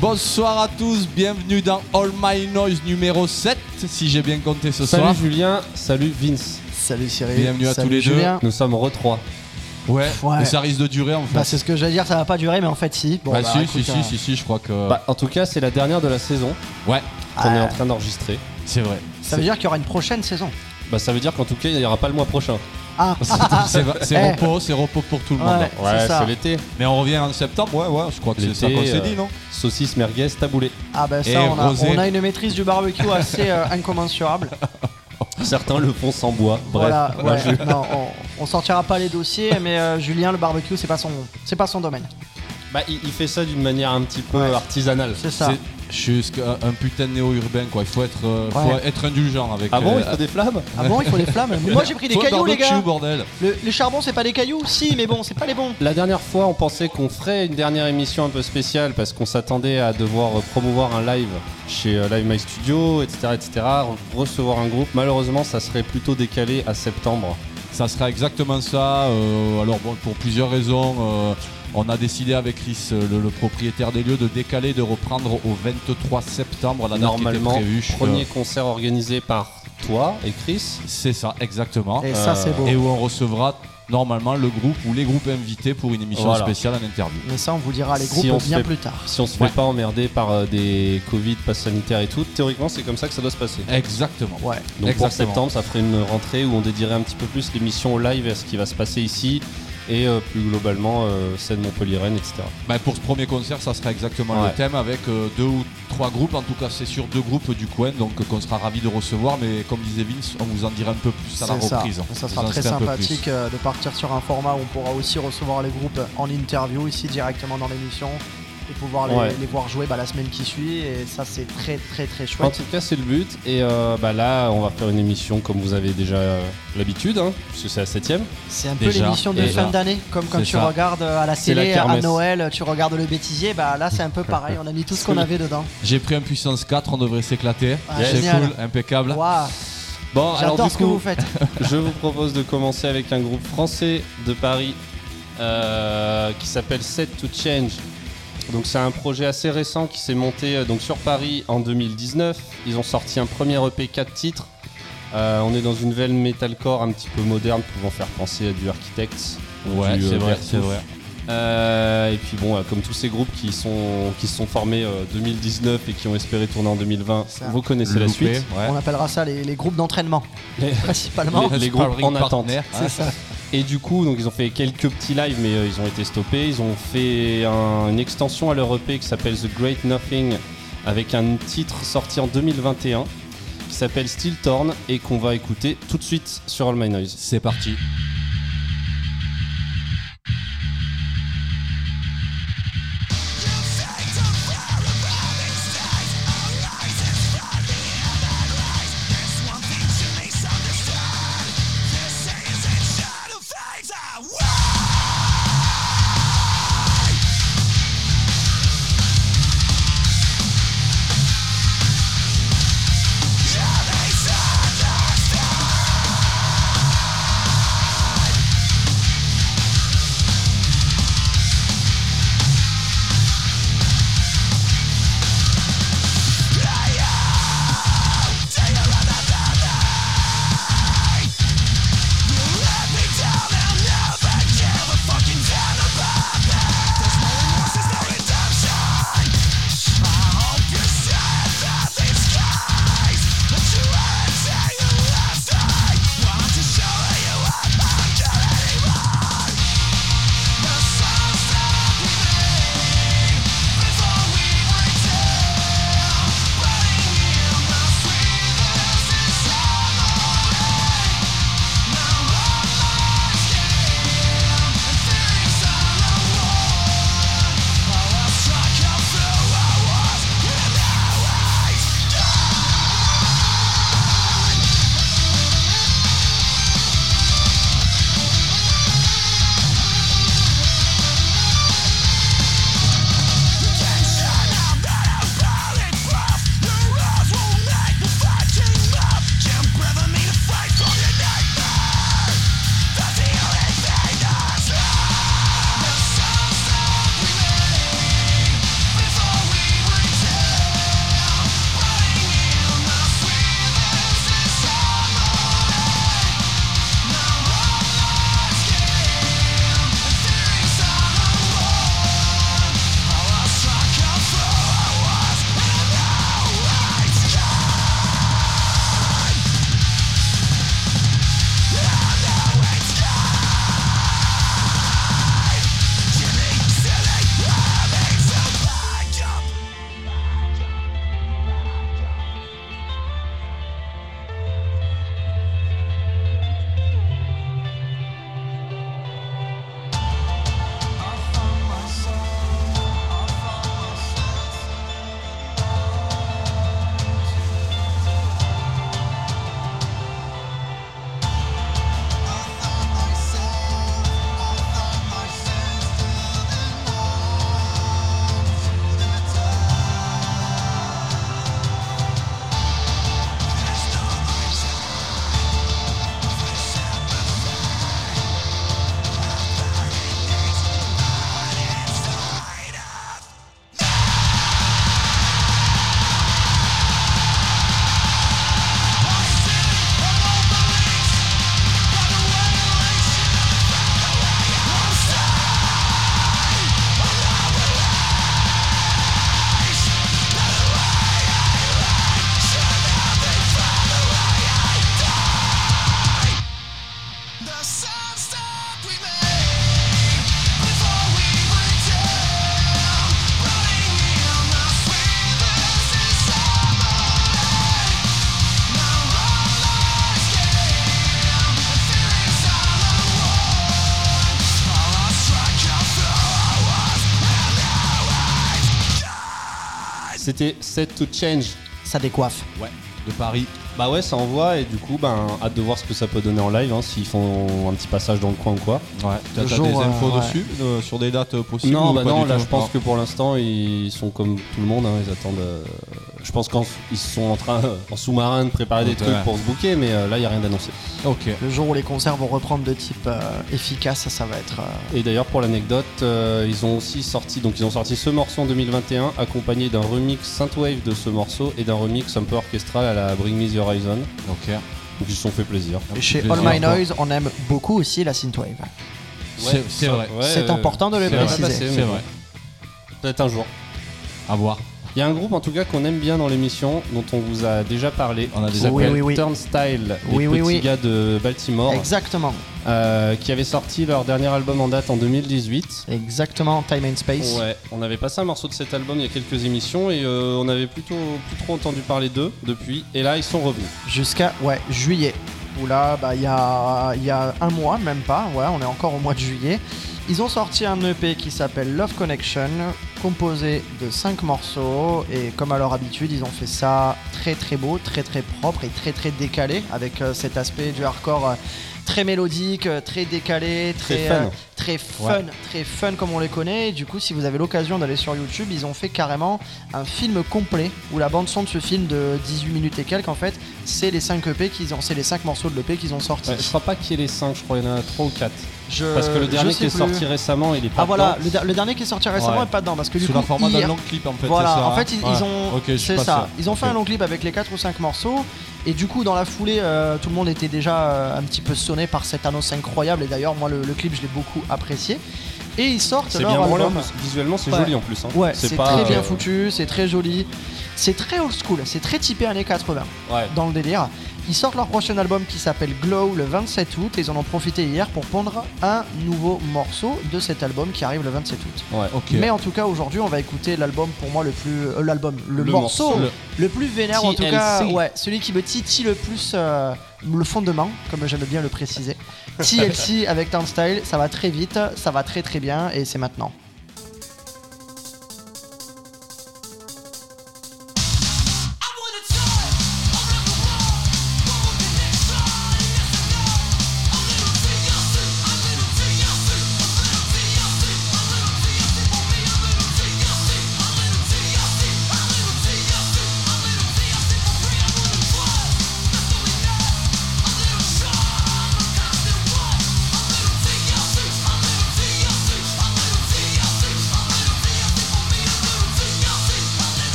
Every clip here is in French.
Bonsoir à tous, bienvenue dans All My Noise numéro 7, si j'ai bien compté ce Salut soir. Julien, salut Vince. Salut Cyril. Bienvenue à Salut tous les deux. Julien. Nous sommes re 3. Ouais, Ouais. mais ça risque de durer en fait. Bah, c'est ce que j'allais dire, ça va pas durer, mais en fait, si. Bon, Bah, bah, si, écoute, si, euh, si, si, si, je crois que. Bah, en tout cas, c'est la dernière de la saison ouais, qu'on Ah. est en train d'enregistrer. c'est vrai. Ça veut dire qu'il y aura une prochaine saison. Bah, ça veut dire qu'en tout cas, il n'y aura pas le mois prochain. Ah, C'est c'est Eh. repos, c'est repos pour tout le Ouais. monde. C'est ça. c'est l'été. Mais on revient en septembre, ouais, ouais, je crois que c'est ça L'été, qu'on s'est euh, dit, non? Saucisse, merguez, taboulé. ah bah Et ça, on a, rosé. on a une maîtrise du barbecue assez euh, incommensurable. Certains le font sans bois. Bref. voilà, Moi, ouais, je- non, on, on sortira pas les dossiers, mais euh, Julien, le barbecue, c'est pas son, c'est pas son domaine. Bah, il, il fait ça d'une manière un petit peu Ouais. artisanale. C'est ça. C'est- Je suis ce que- un putain de néo-urbain, quoi. Il faut être, euh, faut être indulgent avec. Ah bon, euh, il faut des flammes Ah bon, il faut des flammes Mais Moi, j'ai pris des faut cailloux, les barbecue, gars. bordel. Le- les charbons, c'est pas des cailloux Si, mais bon, c'est pas les bons. La dernière fois, on pensait qu'on ferait une dernière émission un peu spéciale parce qu'on s'attendait à devoir euh, promouvoir un live chez euh, Live My Studio, etc., etc., re- recevoir un groupe. Malheureusement, ça serait plutôt décalé à septembre. Ça sera exactement ça. euh, alors bon, pour plusieurs raisons, euh, on a décidé avec Chris, euh, le, le propriétaire des lieux, de décaler, de reprendre au 23 septembre la date Normalement, qui était prévue. premier Euh, concert organisé par toi et Chris. c'est ça, exactement. Et ça, Euh, c'est beau. Et où on recevra normalement le groupe ou les groupes invités pour une émission Voilà. spéciale en interview. Mais ça, on vous dira les Si groupes on bien fait- plus tard. Si on se Ouais. fait pas emmerder par euh, des Covid, pass sanitaire et tout, théoriquement c'est comme ça que ça doit se passer. Exactement. Ouais. Donc pour septembre, ça ferait une rentrée où on dédierait un petit peu plus l'émission au live et à ce qui va se passer ici et euh, plus globalement euh, scène Montpellier-Rennes, etc. Bah, pour ce premier concert, ça sera exactement Ouais. le thème avec euh, deux ou trois groupes. En tout cas, c'est sur deux groupes du coin, donc euh, qu'on sera ravis de recevoir. Mais comme disait Vince, on vous en dira un peu plus à la ça. reprise. Ça sera très sympathique de partir sur un format où on pourra aussi recevoir les groupes en interview ici directement dans l'émission et pouvoir les, Ouais. les voir jouer bah, la semaine qui suit. Et ça, c'est très très très En chouette. tout cas, c'est le but. Et euh, bah là, on va faire une émission comme vous avez déjà euh, l'habitude, hein, puisque c'est la septième. C'est un peu l'émission de déjà. fin d'année, comme quand tu ça. regardes euh, à la télé à. Noël, tu regardes le bêtisier. Bah là, c'est un peu pareil. On a mis tout ce qu'on avait dedans. J'ai pris un puissance 4, on devrait s'éclater. Ah, c'est cool, impeccable. Waouh, Bon, alors ce que vous faites. je vous propose de commencer avec un groupe français de Paris euh, qui s'appelle Set to Change. Donc c'est un projet assez récent qui s'est monté euh, donc sur Paris en 2019. Ils ont sorti un premier EP 4 titres. Euh, on est dans une veine metalcore un petit peu moderne pouvant faire penser à du Architects. ou Ouais, du, c'est euh, vrai, c'est vrai. Euh, et puis bon, euh, comme tous ces groupes qui sont qui se sont formés euh, 2019 et qui ont espéré tourner en 2020, Ça. vous connaissez la Loupé, suite. ouais. On appellera ça les, les groupes d'entraînement, Les- principalement. Les- les groupes en attente. partner. C'est ça. Et du coup, donc ils ont fait quelques petits lives, mais euh, ils ont été stoppés. Ils ont fait un- une extension à leur EP qui s'appelle The Great Nothing, avec un titre sorti en 2021 qui s'appelle Still Torn et qu'on va écouter tout de suite sur All My Noise. C'est parti. C'était Set to Change. Ça décoiffe. De Paris. Bah ouais, ça envoie et du coup, ben, hâte de voir ce que ça peut donner en live, hein, s'ils font un petit passage dans le coin ou quoi. Ouais. T'as Le t'as jour, des euh, infos ouais. dessus euh, sur des dates euh, possibles Non, ou bah pas non, du là tout je pense Non. que pour l'instant ils sont comme tout le monde, hein, ils attendent. Je pense qu'ils sont en train, euh, en sous-marin, de préparer des Ouais. trucs pour se booker, mais euh, là il n'y a rien d'annoncé. Ok. Le jour où les concerts vont reprendre de type euh, efficace, ça, ça va être. euh, Et d'ailleurs pour l'anecdote, euh, ils ont aussi sorti, donc ils ont sorti ce morceau en 2021, accompagné d'un remix synthwave de ce morceau et d'un remix un peu orchestral à la Bring Me The Horizon. Ok. Donc ils se sont fait plaisir. Et chez plaisir, All My. Noise, on aime beaucoup aussi la synthwave. C'est vrai. C'est important de le préciser. C'est vrai. Peut-être un jour. À voir. Il y a un groupe en tout cas qu'on aime bien dans l'émission, dont on vous a déjà parlé. On a déjà Oui, s'appelle oui, oui. Turnstile, les petits gars de Baltimore, Exactement. euh, qui avaient sorti leur dernier album en date en 2018. Exactement. Time and Space. Ouais, on avait passé un morceau de cet album il y a quelques émissions et euh, on avait plutôt plus trop entendu parler d'eux depuis. Et là, ils sont revenus. Jusqu'à ouais, juillet. Où là, bah, il y, a, il y a un mois, même pas. Ouais, on est encore au mois de juillet. Ils ont sorti un EP qui s'appelle Love Connection, composé de 5 morceaux. Et comme à leur habitude, ils ont fait ça très très beau, très très propre et très très décalé, avec euh, cet aspect du hardcore euh, très mélodique, euh, très décalé, très, Très fun. très fun, très fun comme on les connaît. Et du coup, si vous avez l'occasion d'aller sur YouTube, ils ont fait carrément un film complet où la bande son de ce film de 18 minutes et quelques, en fait, c'est les 5 EP qu'ils ont, c'est les 5 morceaux de l'EP qu'ils ont sortis. Ouais, je crois pas qu'il y ait les 5, je crois qu'il y en a 3 ou 4. Je- Parce que le dernier qui est plus. sorti récemment, il est pas Ah voilà, le, der- le dernier qui est sorti récemment Ouais. est pas dedans parce que du Sous coup la format d'un long clip en fait. voilà, ça, en hein fait ils, Ouais. ils ont c'est ça. sûr. Ils ont fait un long clip avec les 4 ou 5 morceaux et du coup dans la foulée euh, tout le monde était déjà euh, un petit peu sonné par cette annonce incroyable et d'ailleurs moi le, le clip je l'ai beaucoup apprécié et ils sortent C'est leur bien album. plus. Visuellement, c'est Ouais. joli en plus. hein. Ouais, c'est très bien euh, foutu, c'est très joli. C'est très old school, c'est très typé années 80 Ouais. dans le délire. Ils sortent leur prochain album qui s'appelle Glow le 27 août et ils en ont profité hier pour pondre un nouveau morceau de cet album qui arrive le 27 août. Ouais. Mais en tout cas aujourd'hui on va écouter l'album pour moi le plus euh, l'album le, Le morceau, morceau. le plus vénère en tout cas ouais celui qui me titille le plus euh, le fondement comme j'aime bien le préciser TLC avec Turnstile ça va très vite ça va très très bien et c'est maintenant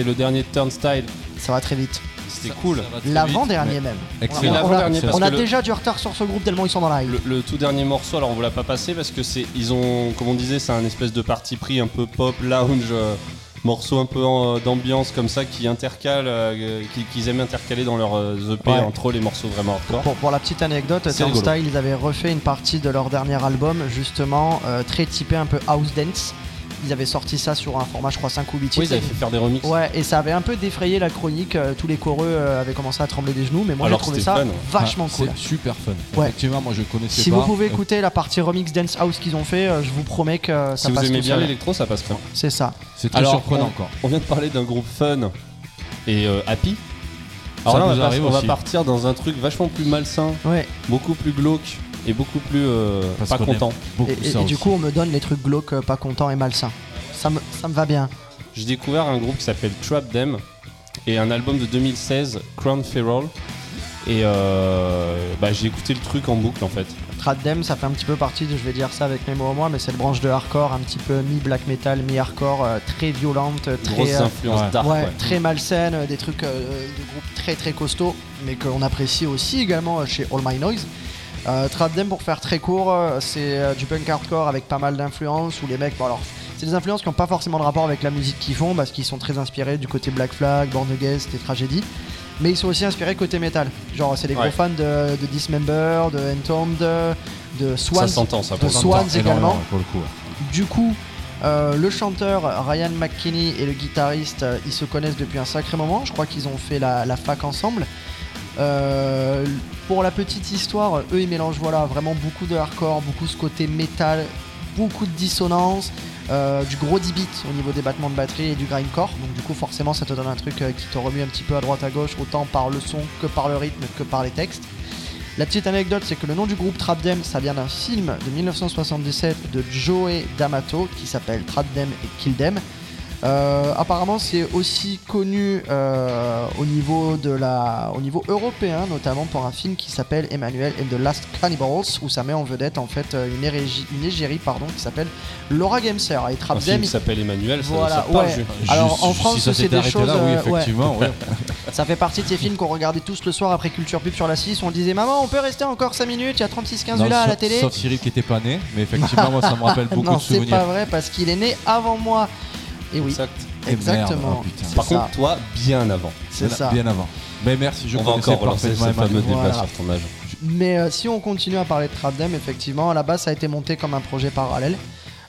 c'était le dernier Turnstile. ça va très vite C'était cool. L'avant-dernier même Excellent. on a, on a- L'avant-dernier, parce on a que le- déjà du retard sur ce groupe tellement ils sont dans la hype Le, le tout dernier morceau, alors on vous l'a pas passé parce que c'est, ils ont, comme on disait, c'est un espèce de parti pris un peu pop, lounge, euh, morceau un peu en- d'ambiance comme ça qui intercale, euh, qui- qu'ils aiment intercaler dans leurs euh, EP Ouais. entre les morceaux vraiment hardcore. Pour, pour la petite anecdote. Turnstile, ils avaient refait une partie de leur dernier album, justement, euh, très typé un peu house dance. Ils avaient sorti ça sur un format, je crois, 5 ou 8 Oui, titres. ils avaient fait faire des remixes. Ouais, et ça avait un peu défrayé la chronique. euh, tous les choreux euh, avaient commencé à trembler des genoux, mais moi j'ai trouvé ça fun. vachement Ah, cool. C'est super fun. Ouais. Effectivement, moi je connaissais Si pas. vous pouvez Euh, écouter la partie remix Dance House qu'ils ont fait, je vous promets que ça Si vous passe aimez bien l'électro, ça passe bien. C'est ça. C'est très Alors, surprenant on, quoi. on vient de parler d'un groupe fun et euh, happy. Ça Alors là, on, va, on va partir dans un truc vachement plus malsain, Ouais. beaucoup plus glauque beaucoup plus euh, pas content. Beaucoup Et, et- du coup, on me donne les trucs glauques, euh, pas contents et malsains. Ça me, ça me va bien. J'ai découvert un groupe qui s'appelle Trap Them et un album de 2016, Crown Feral. Et euh, bah, j'ai écouté le truc en boucle en fait. Tradem, ça fait un petit peu partie, de, je vais dire ça avec mes mots à moi, mais c'est le branche de hardcore, un petit peu mi-black metal, mi-hardcore, euh, très violente, très, Grosse influence ouais. dark. ouais, ouais. très malsaine, des trucs euh, de groupes très très costauds, mais qu'on apprécie aussi également chez All My Noise. Euh, Trapdem, pour faire très court, euh, c'est euh, du punk hardcore avec pas mal d'influences où les mecs, bon alors, c'est des influences qui n'ont pas forcément de rapport avec la musique qu'ils font parce qu'ils sont très inspirés du côté Black Flag, Born Against et Tragedy. Mais ils sont aussi inspirés côté métal. Genre, c'est des gros fans de, de Dismember, de Entombed, de, Swans. Ça s'entend, ça. de Swans également. Énormément, pour le coup. ouais. Du coup, euh, le chanteur Ryan McKinney et le guitariste, euh, ils se connaissent depuis un sacré moment. Je crois qu'ils ont fait la, la fac ensemble. Euh, pour la petite histoire, eux ils mélangent voilà vraiment beaucoup de hardcore, beaucoup ce côté métal, beaucoup de dissonance, euh, du gros 10 bits au niveau des battements de batterie et du grindcore. Donc du coup forcément ça te donne un truc euh, qui te remue un petit peu à droite à gauche, autant par le son que par le rythme que par les textes. La petite anecdote, c'est que le nom du groupe Trapdem, ça vient d'un film de 1977 de Joey D'Amato qui s'appelle Trapdem et Kill Them. Euh, apparemment, c'est aussi connu euh, au niveau de la, au niveau européen, notamment pour un film qui s'appelle Emmanuel and the Last Cannibals, où ça met en vedette en fait euh, une, égérie pardon qui s'appelle Laura Gamser et Un film Trapdem. qui s'appelle Emmanuel, ça, Voilà, ça parle, ouais. je- Alors, Juste- en France, si c'est des choses, là, oui, ouais. effectivement. ouais. Ça fait partie de ces films qu'on regardait tous le soir après Culture Pub sur la 6 où on disait Maman, on peut rester encore 5 minutes, il y a 36-15 Non, là à la télé. Sauf Cyril qui était pas né, mais effectivement, moi, ça me rappelle beaucoup non, de c'est souvenirs. pas vrai parce qu'il est né avant moi. Et oui, Exact. Et merde, exactement. oh Par ça. contre, toi, bien avant. C'est Bien- ça. Bien avant. Mais merci, je On va encore relancer ce fameux débat Voilà. sur ton âge. Mais euh, si on continue à parler de Trapdem, effectivement, à la base, ça a été monté comme un projet parallèle.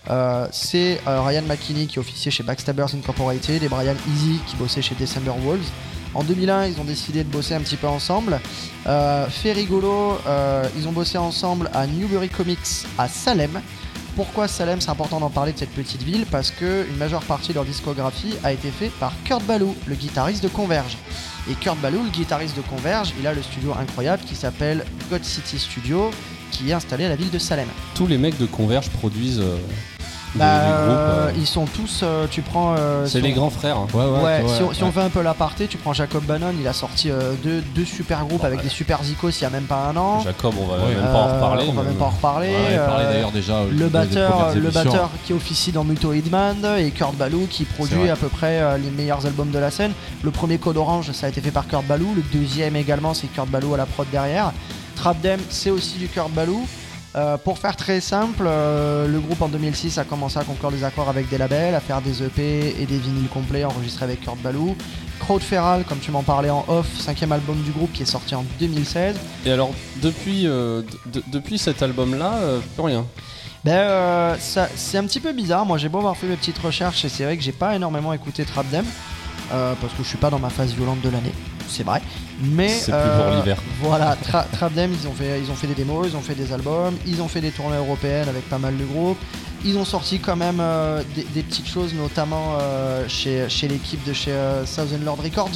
Euh, c'est euh, Ryan McKinney qui officiait chez Backstabbers Incorporated et Brian Easy qui bossait chez December Wolves. En 2001, ils ont décidé de bosser un petit peu ensemble. Euh, fait rigolo, euh, ils ont bossé ensemble à Newbury Comics à Salem. Pourquoi Salem C'est important d'en parler de cette petite ville parce que une majeure partie de leur discographie a été faite par Kurt Ballou, le guitariste de Converge. Et Kurt Ballou, le guitariste de Converge, il a le studio incroyable qui s'appelle God City Studio, qui est installé à la ville de Salem. Tous les mecs de Converge produisent euh, Bah, groupes. euh, ils sont tous, euh, tu prends. euh, C'est si les on- grands frères. hein. Ouais, ouais, Ouais, ouais, si, on, si on ouais. fait un peu l'aparté, tu prends Jacob Bannon, il a sorti euh, deux, deux super groupes avec des super zikos il y a même pas un an. Jacob, on va Ouais. même pas en reparler. On va même pas en reparler. On en avait parlé d'ailleurs déjà. euh, le batteur, le batteur qui officie dans Muto Hitman et Kurt Ballou qui produit à peu près euh, les meilleurs albums de la scène. Le premier Code Orange, ça a été fait par Kurt Ballou. Le deuxième également, c'est Kurt Ballou à la prod derrière. Trapdem, c'est aussi du Kurt Ballou. Euh, pour faire très simple, euh, le groupe en 2006 a commencé à conclure des accords avec des labels, à faire des EP et des vinyles complets enregistrés avec Kurt Ballou. Crowd Feral, comme tu m'en parlais en off, cinquième album du groupe qui est sorti en 2016. Et alors, depuis, euh, de- de- depuis cet album-là, plus rien. Ben, euh, c'est un petit peu bizarre. Moi, j'ai beau avoir fait mes petites recherches et c'est vrai que j'ai pas énormément écouté Trapdem euh, parce que je suis pas dans ma phase violente de l'année. C'est vrai. Mais C'est plus pour l'hiver. Voilà, Tra- Trapdem, ils ont fait, ils ont fait des démos, ils ont fait des albums, ils ont fait des tournées européennes avec pas mal de groupes. Ils ont sorti quand même euh, des, des petites choses, notamment euh, chez, chez l'équipe de chez euh, Thousand Lord Records.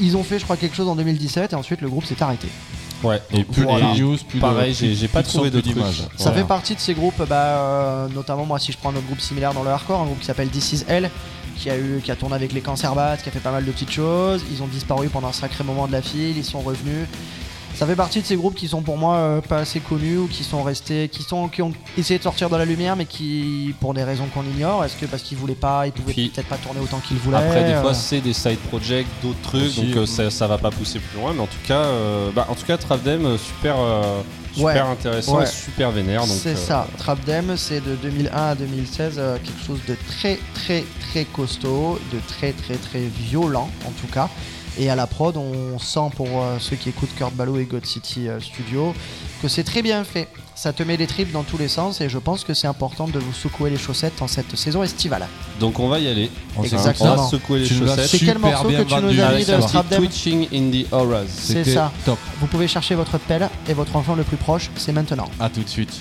Ils ont fait, je crois, quelque chose en 2017 et ensuite le groupe s'est arrêté. Ouais. Et plus Voilà. de news, plus Pareil, j'ai- pas trouvé de d'images. Ça Voilà. fait partie de ces groupes, bah, euh, notamment moi si je prends un autre groupe similaire dans le hardcore, un groupe qui s'appelle This Is Hell, qui a, eu, qui a tourné avec les Cancerbats, qui a fait pas mal de petites choses. Ils ont disparu pendant un sacré moment de la file, ils sont revenus. Ça fait partie de ces groupes qui sont pour moi euh, pas assez connus ou qui sont restés, qui, sont, qui ont essayé de sortir dans la lumière mais qui, pour des raisons qu'on ignore, est-ce que parce qu'ils voulaient pas, ils pouvaient peut-être pas tourner autant qu'ils voulaient Après, des euh, fois, c'est des side projects, d'autres trucs, Aussi, donc euh, ça, ça va pas pousser plus loin. Mais en tout cas, euh, bah, en tout cas, Travdem, super, euh, super Ouais. intéressant, Ouais. et super vénère. C'est euh, ça, Trapdem, c'est de 2001 à 2016, euh, quelque chose de très très très costaud, de très très très violent en tout cas. Et à la prod, on sent pour euh, ceux qui écoutent Kurt Ballou et God City euh, Studio que c'est très bien fait. Ça te met les tripes dans tous les sens et je pense que c'est important de vous secouer les chaussettes en cette saison estivale. Donc on va y aller. On Exactement. va secouer les Tu chaussettes. C'est quel morceau bien que tu nous as mis de Strapdem Twitching in the Auras. C'est ça. top. Vous pouvez chercher votre pelle et votre enfant le plus proche, c'est maintenant. À tout de suite.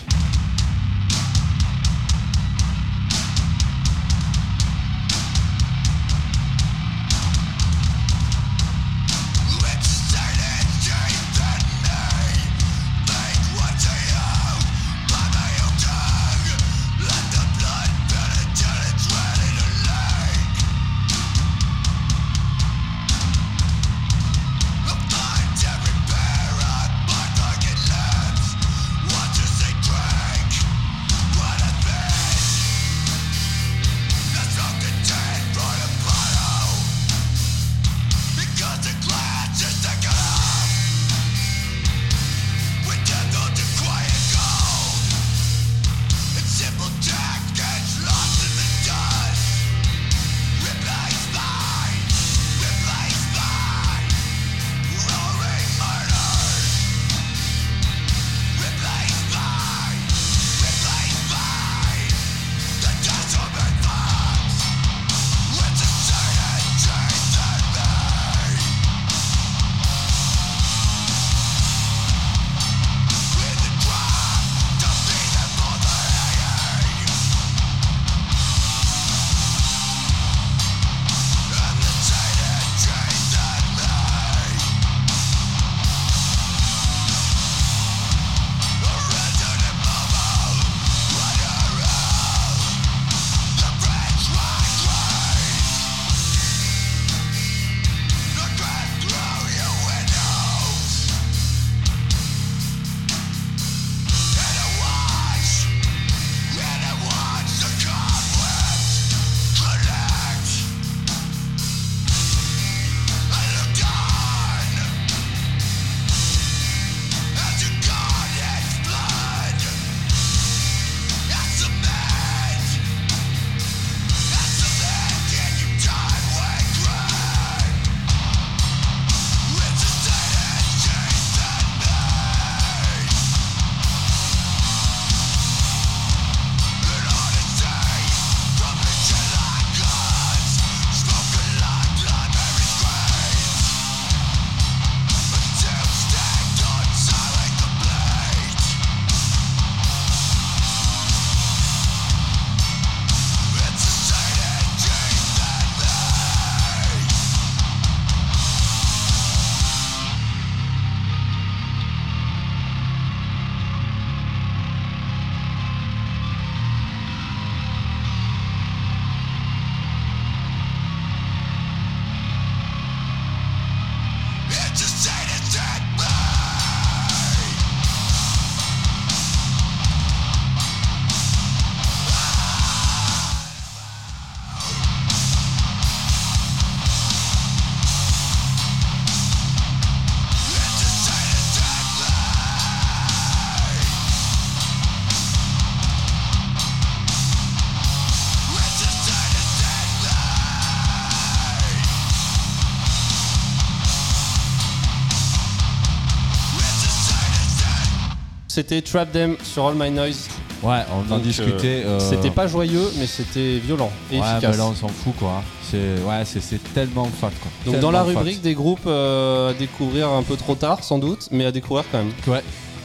C'était Trap Them sur All My Noise. Ouais, on en Donc, discutait. euh, euh, C'était pas joyeux, mais c'était violent et ouais, efficace. mais là on s'en fout quoi. C'est ouais, c'est- c'est tellement fat quoi. Donc dans la fat. rubrique des groupes euh, à découvrir un peu trop tard sans doute, mais à découvrir quand même. Ouais.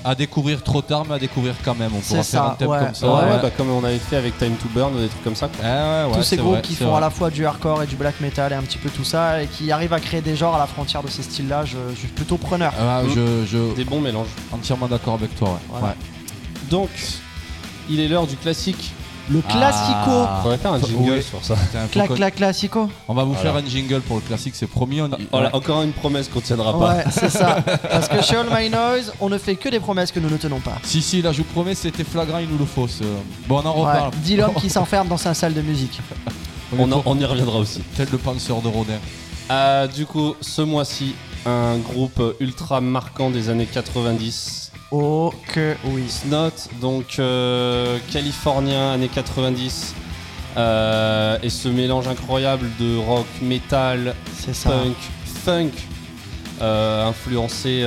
À découvrir trop tard, mais à découvrir quand même. On pourra C'est faire ça, un thème ouais. comme ça. Ouais, ouais. bah, comme on avait fait avec Time to Burn ou des trucs comme ça. quoi. Ouais, ouais, ouais, Tous ces groupes vrai, qui font vrai. à la fois du hardcore et du black metal et un petit peu tout ça et qui arrivent à créer des genres à la frontière de ces styles-là, je, je suis plutôt preneur. Ah, Mm. je, je Des bons mélanges. entièrement d'accord avec toi. Ouais. Voilà. Ouais. Donc, il est l'heure du classique. Le classico Ah. On va faire un jingle Oui. sur ça. Clac clac classico On va vous Voilà. faire un jingle pour le classique, c'est promis. On... Voilà, Ouais. encore une promesse qu'on tiendra pas. Ouais, c'est ça. Parce que chez All My Noise, on ne fait que des promesses que nous ne tenons pas. Si, si, là je vous promets, c'était flagrant, il nous le faut. ce- Bon, on en Ouais, reparle. Dit l'homme qui s'enferme dans sa salle de musique. On, en- on y reviendra aussi. Tel le penseur de Rodin. Euh, du coup, ce mois-ci, un groupe ultra marquant des années 90. Oh que oui. Snot, donc euh, californien, années 90. Euh, et ce mélange incroyable de rock, metal, punk, funk, euh, influencé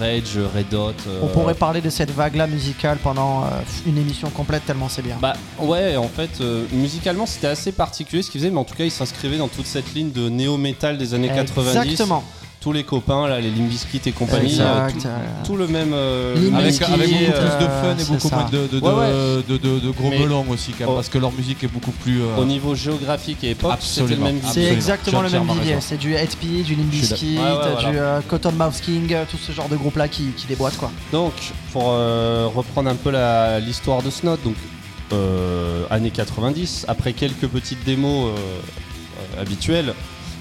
Rage, Red Hot. On pourrait parler de cette vague-là musicale pendant une émission complète tellement c'est bien. Bah ouais, en fait, musicalement c'était assez particulier ce qu'il faisait, mais en tout cas il s'inscrivait dans toute cette ligne de néo-metal des années 90. Exactement. Tous les copains, là, les Limp Bizkit et compagnie, euh, Exact. tout, euh, tout le même. euh, Avec, beaucoup euh, plus de fun et c'est beaucoup ça. moins de, de, Ouais, ouais. de, de- de gros melons aussi, quand Oh. parce que leur musique est beaucoup plus. euh, Au niveau géographique et époque, c'était le même C'est exactement le même raison. C'est du HP, du voilà. du euh, Cotton Mouth King, tout ce genre de groupe-là qui, qui déboîtent quoi. Donc, pour euh, reprendre un peu la- l'histoire de Snot, donc euh, années 90, après quelques petites démos euh, habituelles,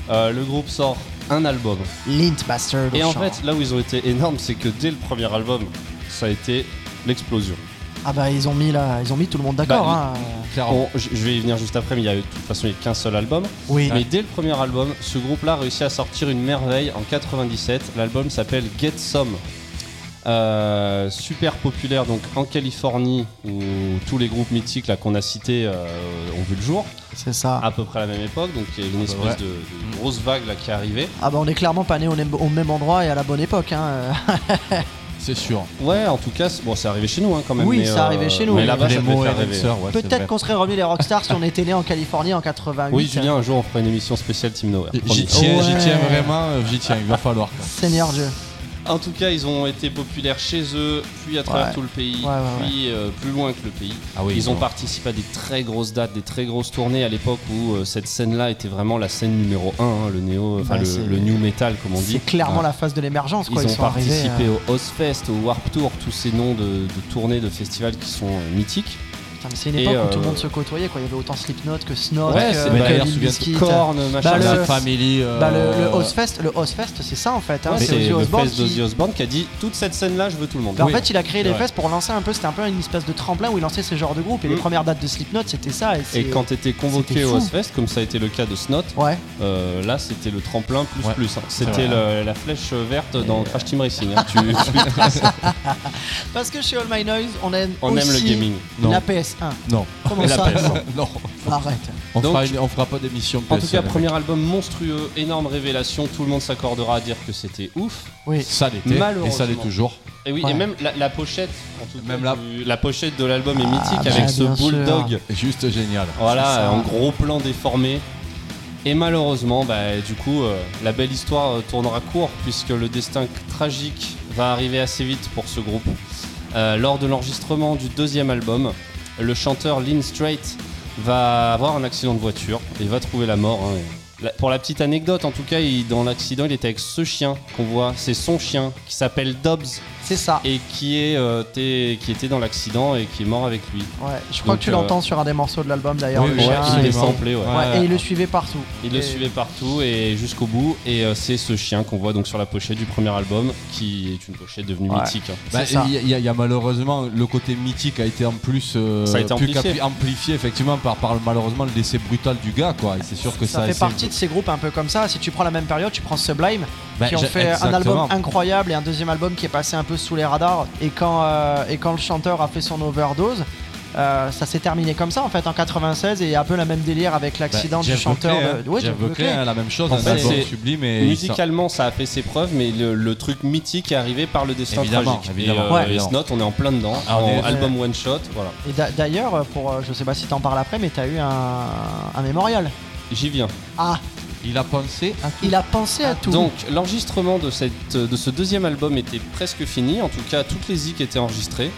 euh, le groupe sort un album. Lint Bastard. Et en fait, là où ils ont été énormes, c'est que dès le premier album, ça a été l'explosion. ah bah ils ont mis là, ils ont mis tout le monde d'accord. Bah, hein. clairement. Bon, je vais y venir juste après, mais il y a eu, de toute façon, il n'y a qu'un seul album. Oui. Mais dès le premier album, ce groupe-là a réussi à sortir une merveille en 97. L'album s'appelle Get Some. Euh, super populaire donc en Californie où tous les groupes mythiques là qu'on a cités euh, ont vu le jour C'est ça. à peu près à la même époque donc il y a une espèce ouais. de, de grosse vague là qui est arrivée Ah bah on est clairement pas né au, même- au même endroit et à la bonne époque. Hein. C'est sûr. ouais en tout cas c'est- bon c'est arrivé chez nous hein, quand même Oui, mais, c'est arrivé chez nous. mais là-bas ça et faire rêver ouais, Peut-être qu'on serait revenu les rockstars si on était né en Californie en 88. oui Julien un jour on fera une émission spéciale Team Nowhere J'y tiens, j'y Ouais. tiens vraiment, euh, j'y tiens, il va falloir. quoi. Seigneur Dieu. En tout cas, ils ont été populaires chez eux, puis à travers Ouais. tout le pays, Ouais, ouais, puis euh, plus loin que le pays. Ah oui, ils ont participé à des très grosses dates, des très grosses tournées à l'époque où euh, cette scène-là était vraiment la scène numéro 1, le néo, enfin Bah, le, le new metal comme on dit. C'est clairement Ouais. la phase de l'émergence. Ils quoi. ont sont arrivés, participé euh, au Ozfest, au Warp Tour, tous ces noms de, de tournées, de festivals qui sont euh, mythiques. C'est une Et, époque où euh, tout le monde se côtoyait. Quoi. Il y avait autant Slipknot que Snot, Ouais, que, c'est- que bah, Bizkit. Korn, machin. Bah, le- La family. euh, Bah, le, le Ozfest, le Ozfest, c'est ça en fait. hein, Ouais, c'est Ozzy Osbourne qui- Osbourne qui a dit toute cette scène-là, je veux tout le monde. Bah, en fait, il a créé les fesses pour lancer un peu, c'était un peu une espèce de tremplin où il lançait ce genre de groupe. Et les Mm. premières dates de Slipknot, c'était ça. Et, Et quand tu étais convoqué au. Ozfest, comme ça a été le cas de Snot, Ouais, Euh, là, c'était le tremplin plus Ouais. plus. hein. C'était la flèche verte dans Crash Team Racing. hein. Tu- tu- parce que chez All My Noise, on aime, on aime le aussi gaming. Non. la PS1. Non, Comment ça PS1. non. Arrête. On, Donc- fera une- on fera pas d'émission. En tout cas, les premier album monstrueux, énorme révélation. Tout le monde s'accordera à dire que c'était ouf. Oui. Ça l'était, et ça l'est toujours. Et oui, Ouais. et même la, la pochette, en tout cas, Même la- du- la pochette de l'album est Ah, mythique bah, avec ce bien sûr. bulldog. Juste génial. Voilà, en gros plan déformé. Et malheureusement, bah, du coup, euh, la belle histoire euh, tournera court puisque le destin tragique va arriver assez vite pour ce groupe. Euh, lors de l'enregistrement du deuxième album, le chanteur Lynn Strait va avoir un accident de voiture et va trouver la mort. hein. Pour la petite anecdote, en tout cas, dans l'accident, il était avec ce chien qu'on voit. C'est son chien qui s'appelle Dobbs C'est ça. et qui, est, euh, qui était dans l'accident et qui est mort avec lui. Ouais. Je crois Donc, que tu euh, l'entends sur un des morceaux de l'album d'ailleurs. Oui, le oui, chien, il et- est absolument. samplé, ouais. Ouais, et il le suivait partout. Il le Et- suivait partout et jusqu'au bout. Et euh, c'est ce chien qu'on voit donc sur la pochette du premier album, qui est une pochette devenue Ouais. mythique. hein. Bah, C'est ça. Il y, a- il y a malheureusement le côté mythique a été en plus, euh, Ça a été plus amplifié. qu'appli- amplifié, effectivement par, par malheureusement le décès brutal du gars quoi. Et c'est sûr que ça, Ça fait c'est- partie de ces groupes un peu comme ça. Si tu prends la même période, tu prends Sublime, Bah, qui ont fait un album incroyable et un deuxième album qui est passé un peu sous les radars. Et quand, euh, et quand le chanteur a fait son overdose, Euh, ça s'est terminé comme ça en fait en 96 et un peu le même délire avec l'accident Bah, du Jeff chanteur Buckley, de hein. Ouais, Jeff Buckley, Buckley. hein, la même chose, En un fait, sublime et Musicalement, ça a fait ses preuves, mais le, le truc mythique est arrivé par le destin Évidemment, tragique. évidemment. Et, euh, Ouais. et. Snot, on est en plein dedans. Ah, on en est- album one shot, voilà. Et d'a- d'ailleurs, pour, euh, je sais pas si t'en parles après, mais t'as eu un, un mémorial. J'y viens. Ah, Il a pensé à tout. il a pensé à tout. Donc, l'enregistrement de, cette, de ce deuxième album était presque fini. En tout cas, toutes les zik étaient enregistrées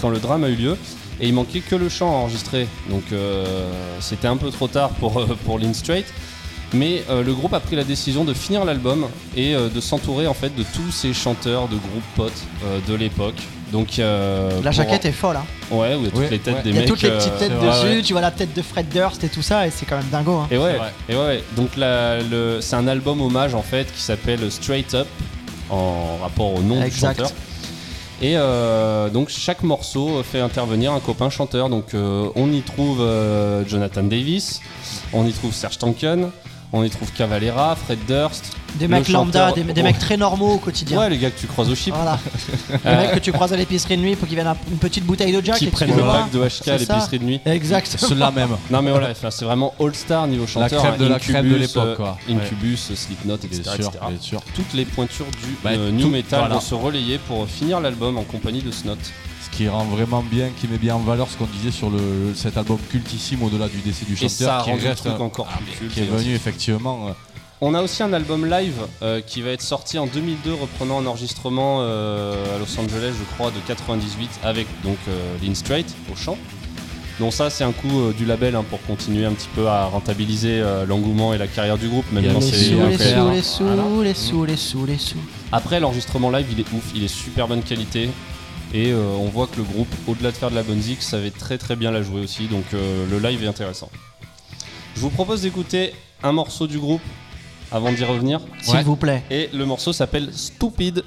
quand le drame a eu lieu. Et il manquait que le chant à enregistrer. Donc, euh, c'était un peu trop tard pour, euh, pour Lynn Strait. Mais euh, le groupe a pris la décision de finir l'album et euh, de s'entourer en fait de tous ces chanteurs de groupes potes euh, de l'époque. Donc euh, La pour- jaquette est folle. Hein. ouais, où il y a toutes les têtes ouais. des Il y a mecs. toutes les euh, petites têtes c'est vrai, dessus, ouais. tu vois la tête de Fred Durst et tout ça, et c'est quand même dingo. Hein. Et ouais, et ouais. Donc la- le- c'est un album hommage en fait qui s'appelle Straight Up en rapport au nom Exact. du chanteur. Et euh, donc chaque morceau fait intervenir un copain chanteur. Donc euh, on y trouve euh, Jonathan Davis, on y trouve Serge Tankian, on y trouve Cavalera, Fred Durst. Des mecs lambda, chanteur- des, des mecs très normaux au quotidien. Ouais, les gars que tu croises au chip. Voilà. Les mecs que tu croises à l'épicerie de nuit pour qu'ils viennent un- une petite bouteille de Jack Qui et prennent le pack de HK à l'épicerie de nuit. Exact. Cela même. Non mais voilà, enfin, c'est vraiment all-star niveau chanteur. crème de hein. la crème de Incubus, l'époque, euh, quoi. Incubus, Slipknot, Bien etc. sûr, etc. bien sûr. toutes les pointures du Bah, euh, new tout- metal voilà. vont se relayer pour finir l'album en compagnie de Snot. Ce qui rend vraiment bien, qui met bien en valeur ce qu'on disait sur le, cet album cultissime au-delà du décès du Et chanteur. ça a qui reste truc un- encore Ah, plus Qui est venu effectivement. euh, On a aussi un album live euh, qui va être sorti en 2002, reprenant un enregistrement euh, à Los Angeles, je crois, de 98 avec donc euh, Lynn Strait au chant. Donc ça, c'est un coup euh, du label hein, pour continuer un petit peu à rentabiliser euh, l'engouement et la carrière du groupe, même les Les sous, les après. sous, les sous, Voilà. les sous, les sous, les sous. Après, l'enregistrement live, il est ouf, il est super bonne qualité. Et euh, on voit que le groupe, au-delà de faire de la bonne zik, savait très très bien la jouer aussi. Donc euh, le live est intéressant. Je vous propose d'écouter un morceau du groupe avant d'y revenir. S'il Ouais. vous plaît. Et le morceau s'appelle Stupid. Stupid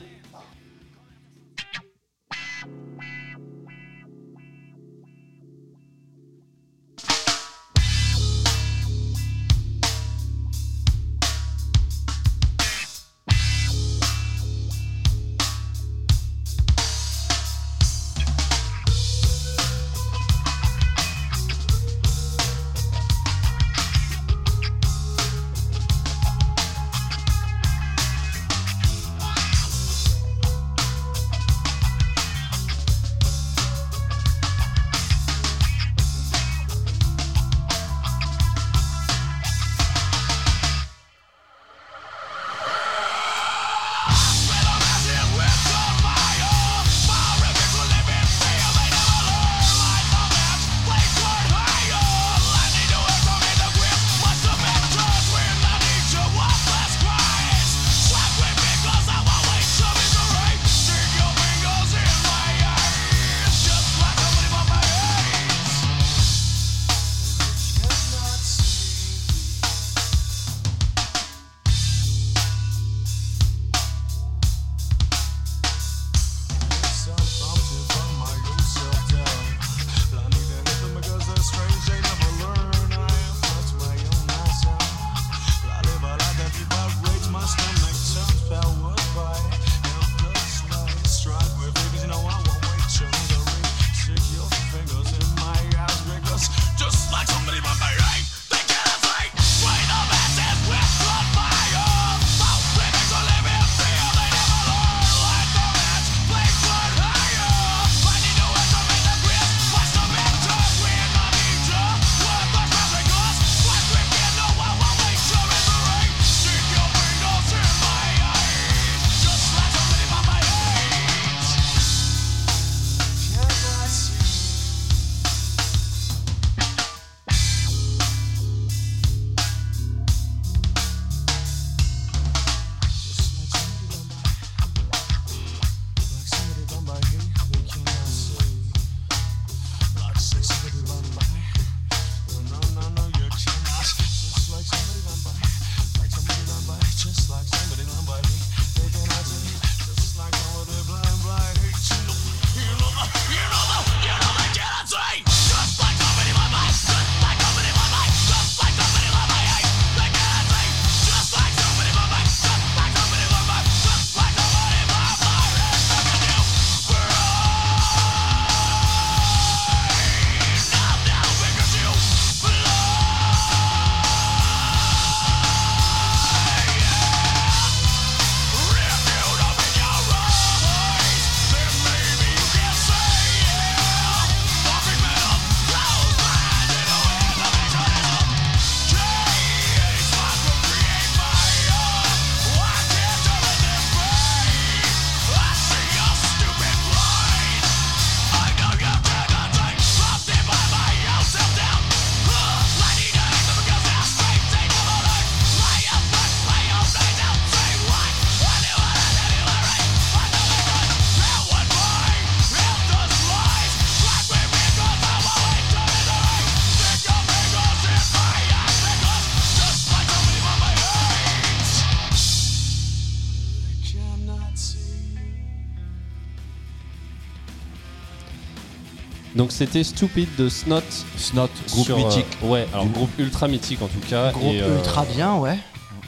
Donc c'était Stupid de Snot. Snot, groupe sur, euh, mythique. ouais, alors Du- groupe ultra mythique en tout cas. Groupe et, euh, ultra bien, ouais.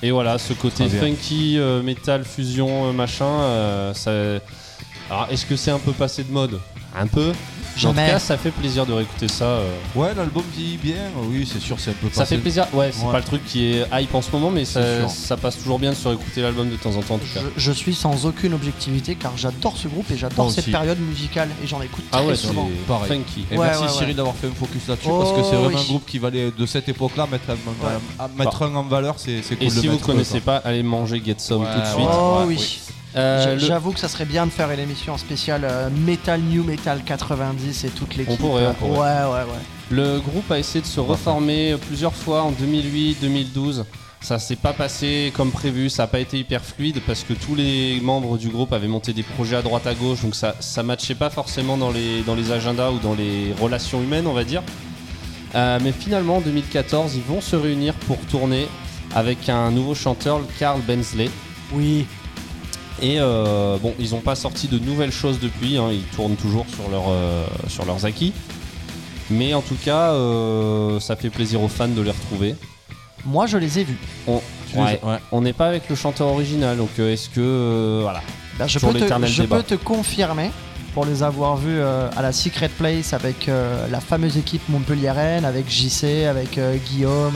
Et voilà, ce côté funky, euh, metal, fusion, euh, machin, euh, ça... Alors, est-ce que c'est un peu passé de mode? Un peu. En tout cas, ça fait plaisir de réécouter ça. euh. Ouais, l'album dit bien. Oui, c'est sûr, c'est un peu Ça passé- fait plaisir. Ouais, c'est Ouais. pas le truc qui est hype en ce moment, mais C'est ça, sûr. ça passe toujours bien de se réécouter l'album de temps en temps, en tout cas. Je, je suis sans aucune objectivité car j'adore ce groupe et j'adore Moi cette aussi. période musicale et j'en écoute Ah très ouais, souvent. c'est Pareil. funky. Et Ouais, merci ouais, ouais. Cyril d'avoir fait un focus là-dessus Oh, parce que c'est vraiment oui. un groupe qui valait de cette époque-là mettre, un, à mettre un en valeur, c'est c'est cool Et de si vous mettre, connaissez quoi. pas, allez manger Get Some Ouais, tout de suite. Oh ouais, oui. oui. Euh, le- J'avoue que ça serait bien de faire une émission spéciale euh, Metal New Metal 90 et toute l'équipe. pourrait, on pourrait. Ouais, ouais, ouais. Le groupe a essayé de se reformer plusieurs fois en 2008, 2012. Ça s'est pas passé comme prévu, ça n'a pas été hyper fluide parce que tous les membres du groupe avaient monté des projets à droite à gauche, donc ça ça matchait pas forcément dans les, dans les agendas ou dans les relations humaines, on va dire. Euh, mais finalement, en 2014, ils vont se réunir pour tourner avec un nouveau chanteur, Carl Bensley. Oui. Et euh, bon, ils n'ont pas sorti de nouvelles choses depuis, hein, ils tournent toujours sur, leur, euh, sur leurs acquis. Mais en tout cas, euh, ça fait plaisir aux fans de les retrouver. Moi, je les ai vus. On Tu les- ouais, ouais. on n'est pas avec le chanteur original, donc est-ce que. voilà. Bah, je peux, te, je peux te confirmer, pour les avoir vus euh, à la Secret Place avec euh, la fameuse équipe montpelliéraine, avec JC, avec euh, Guillaume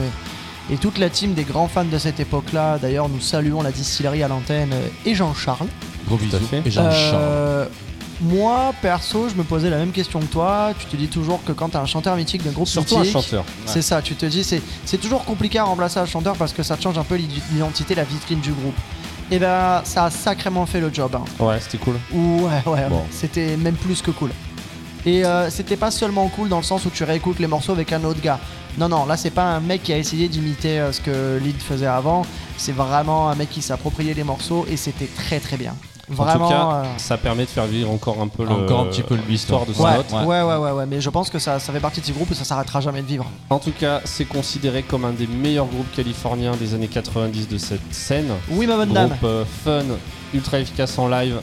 et, toute la team des grands fans de cette époque-là. D'ailleurs, nous saluons la distillerie à l'antenne et Jean-Charles. Gros Tout à bisous. fait. Et Jean-Charles. Euh, moi, perso, je me posais la même question que toi. Tu te dis toujours que quand t'as un chanteur mythique d'un groupe Surtout un mythique, chanteur. c'est ça, tu te dis, c'est, c'est toujours compliqué à remplacer un chanteur parce que ça te change un peu l'identité, la vitrine du groupe. Et ben, ça a sacrément fait le job. hein. Ouais, c'était cool. Ouais, ouais, Bon. ouais. c'était même plus que cool. Et euh, c'était pas seulement cool dans le sens où tu réécoutes les morceaux avec un autre gars. Non, non, là c'est pas un mec qui a essayé d'imiter euh, ce que Lid faisait avant. C'est vraiment un mec qui s'est approprié les morceaux et c'était très très bien. Vraiment. en tout cas, euh, ça permet de faire vivre encore un peu le- Encore un petit peu l'histoire de l'histoire. Snot. Ouais, Ouais. ouais, ouais, ouais, ouais, mais je pense que ça, ça fait partie de ces groupes et ça s'arrêtera jamais de vivre. En tout cas, c'est considéré comme un des meilleurs groupes californiens des années 90 de cette scène. Oui, ma bonne dame. Groupe euh, fun, ultra efficace en live,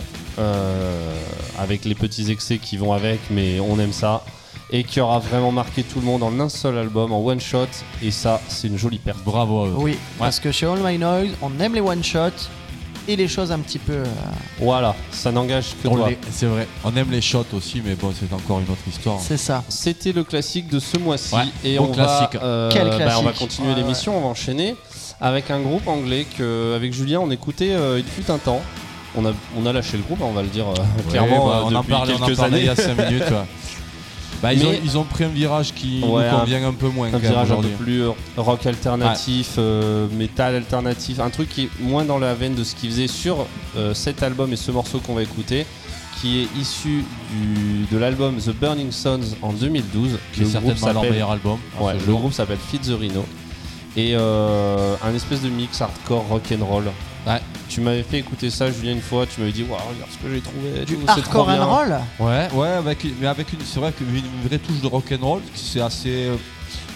avec les petits excès qui vont avec, mais on aime ça. Et qui aura vraiment marqué tout le monde en un seul album, en one shot. Et ça, c'est une jolie perte. Bravo à eux. Oui, parce que chez All My Noise, on aime les one-shots et les choses un petit peu. euh, Voilà, ça n'engage que On toi. les- C'est vrai. On aime les shots aussi, mais bon, c'est encore une autre histoire. c'est ça. C'était le classique de ce mois-ci Ouais, et on classique. va, euh, Quel bah, on va classique. continuer Ouais, l'émission, on va enchaîner avec un groupe anglais que avec Julien on écoutait euh, il fut un temps. On a, on a lâché le groupe, on va le dire euh, Ouais, clairement bah, euh, on en depuis on en quelques parlait années. il y a 5 minutes. ouais. Bah, ils, Mais- ont, ils ont pris un virage qui Ouais, nous convient un, peu moins un virage un peu plus euh, rock alternatif, euh, métal alternatif, un truc qui est moins dans la veine de ce qu'il faisait sur euh, cet album et ce morceau qu'on va écouter, qui est issu du, de l'album The Burning Sons en 2012. qui est Le certainement leur meilleur album. Ouais, ce le jour. groupe s'appelle Feed the Rhino et euh, un espèce de mix hardcore rock and roll. Ouais. Tu m'avais fait écouter ça, Julien, une fois. Tu m'avais dit, waouh, regarde ce que j'ai trouvé. Du hardcore and roll Ouais, ouais, avec, mais avec une, c'est vrai qu'une une vraie touche de rock'n'roll, c'est assez, euh,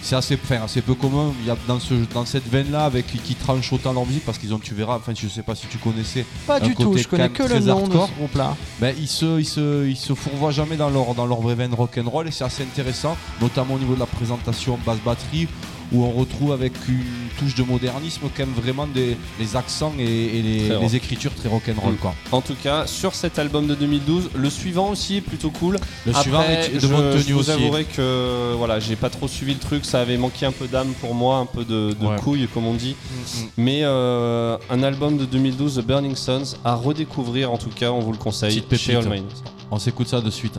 c'est assez, enfin, assez peu commun. Il y a dans ce, dans cette veine-là, avec qui tranche autant leur musique, parce qu'ils ont, tu verras, enfin, je sais pas si tu connaissais, Pas du tout, je connais que le nom de hardcore. ce groupe-là. ben, ils se, ils se, ils se fourvoient jamais dans leur, dans leur vraie veine rock'n'roll, et c'est assez intéressant, notamment au niveau de la présentation basse batterie, où on retrouve avec une touche de modernisme quand même vraiment des, les accents et, et les, Très rock. les écritures très rock'n'roll, Mm. quoi. En tout cas, sur cet album de 2012, le suivant aussi est plutôt cool. Le Après, suivant est de je, vous avouerai que voilà, j'ai pas trop suivi le truc. Ça avait manqué un peu d'âme pour moi, un peu de, de Ouais. couilles, comme on dit. Mm, mm. Mais euh, un album de 2012, The Burning Sons, à redécouvrir en tout cas, on vous le conseille chez. All. On s'écoute ça de suite.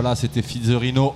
Voilà, c'était Fizzerino,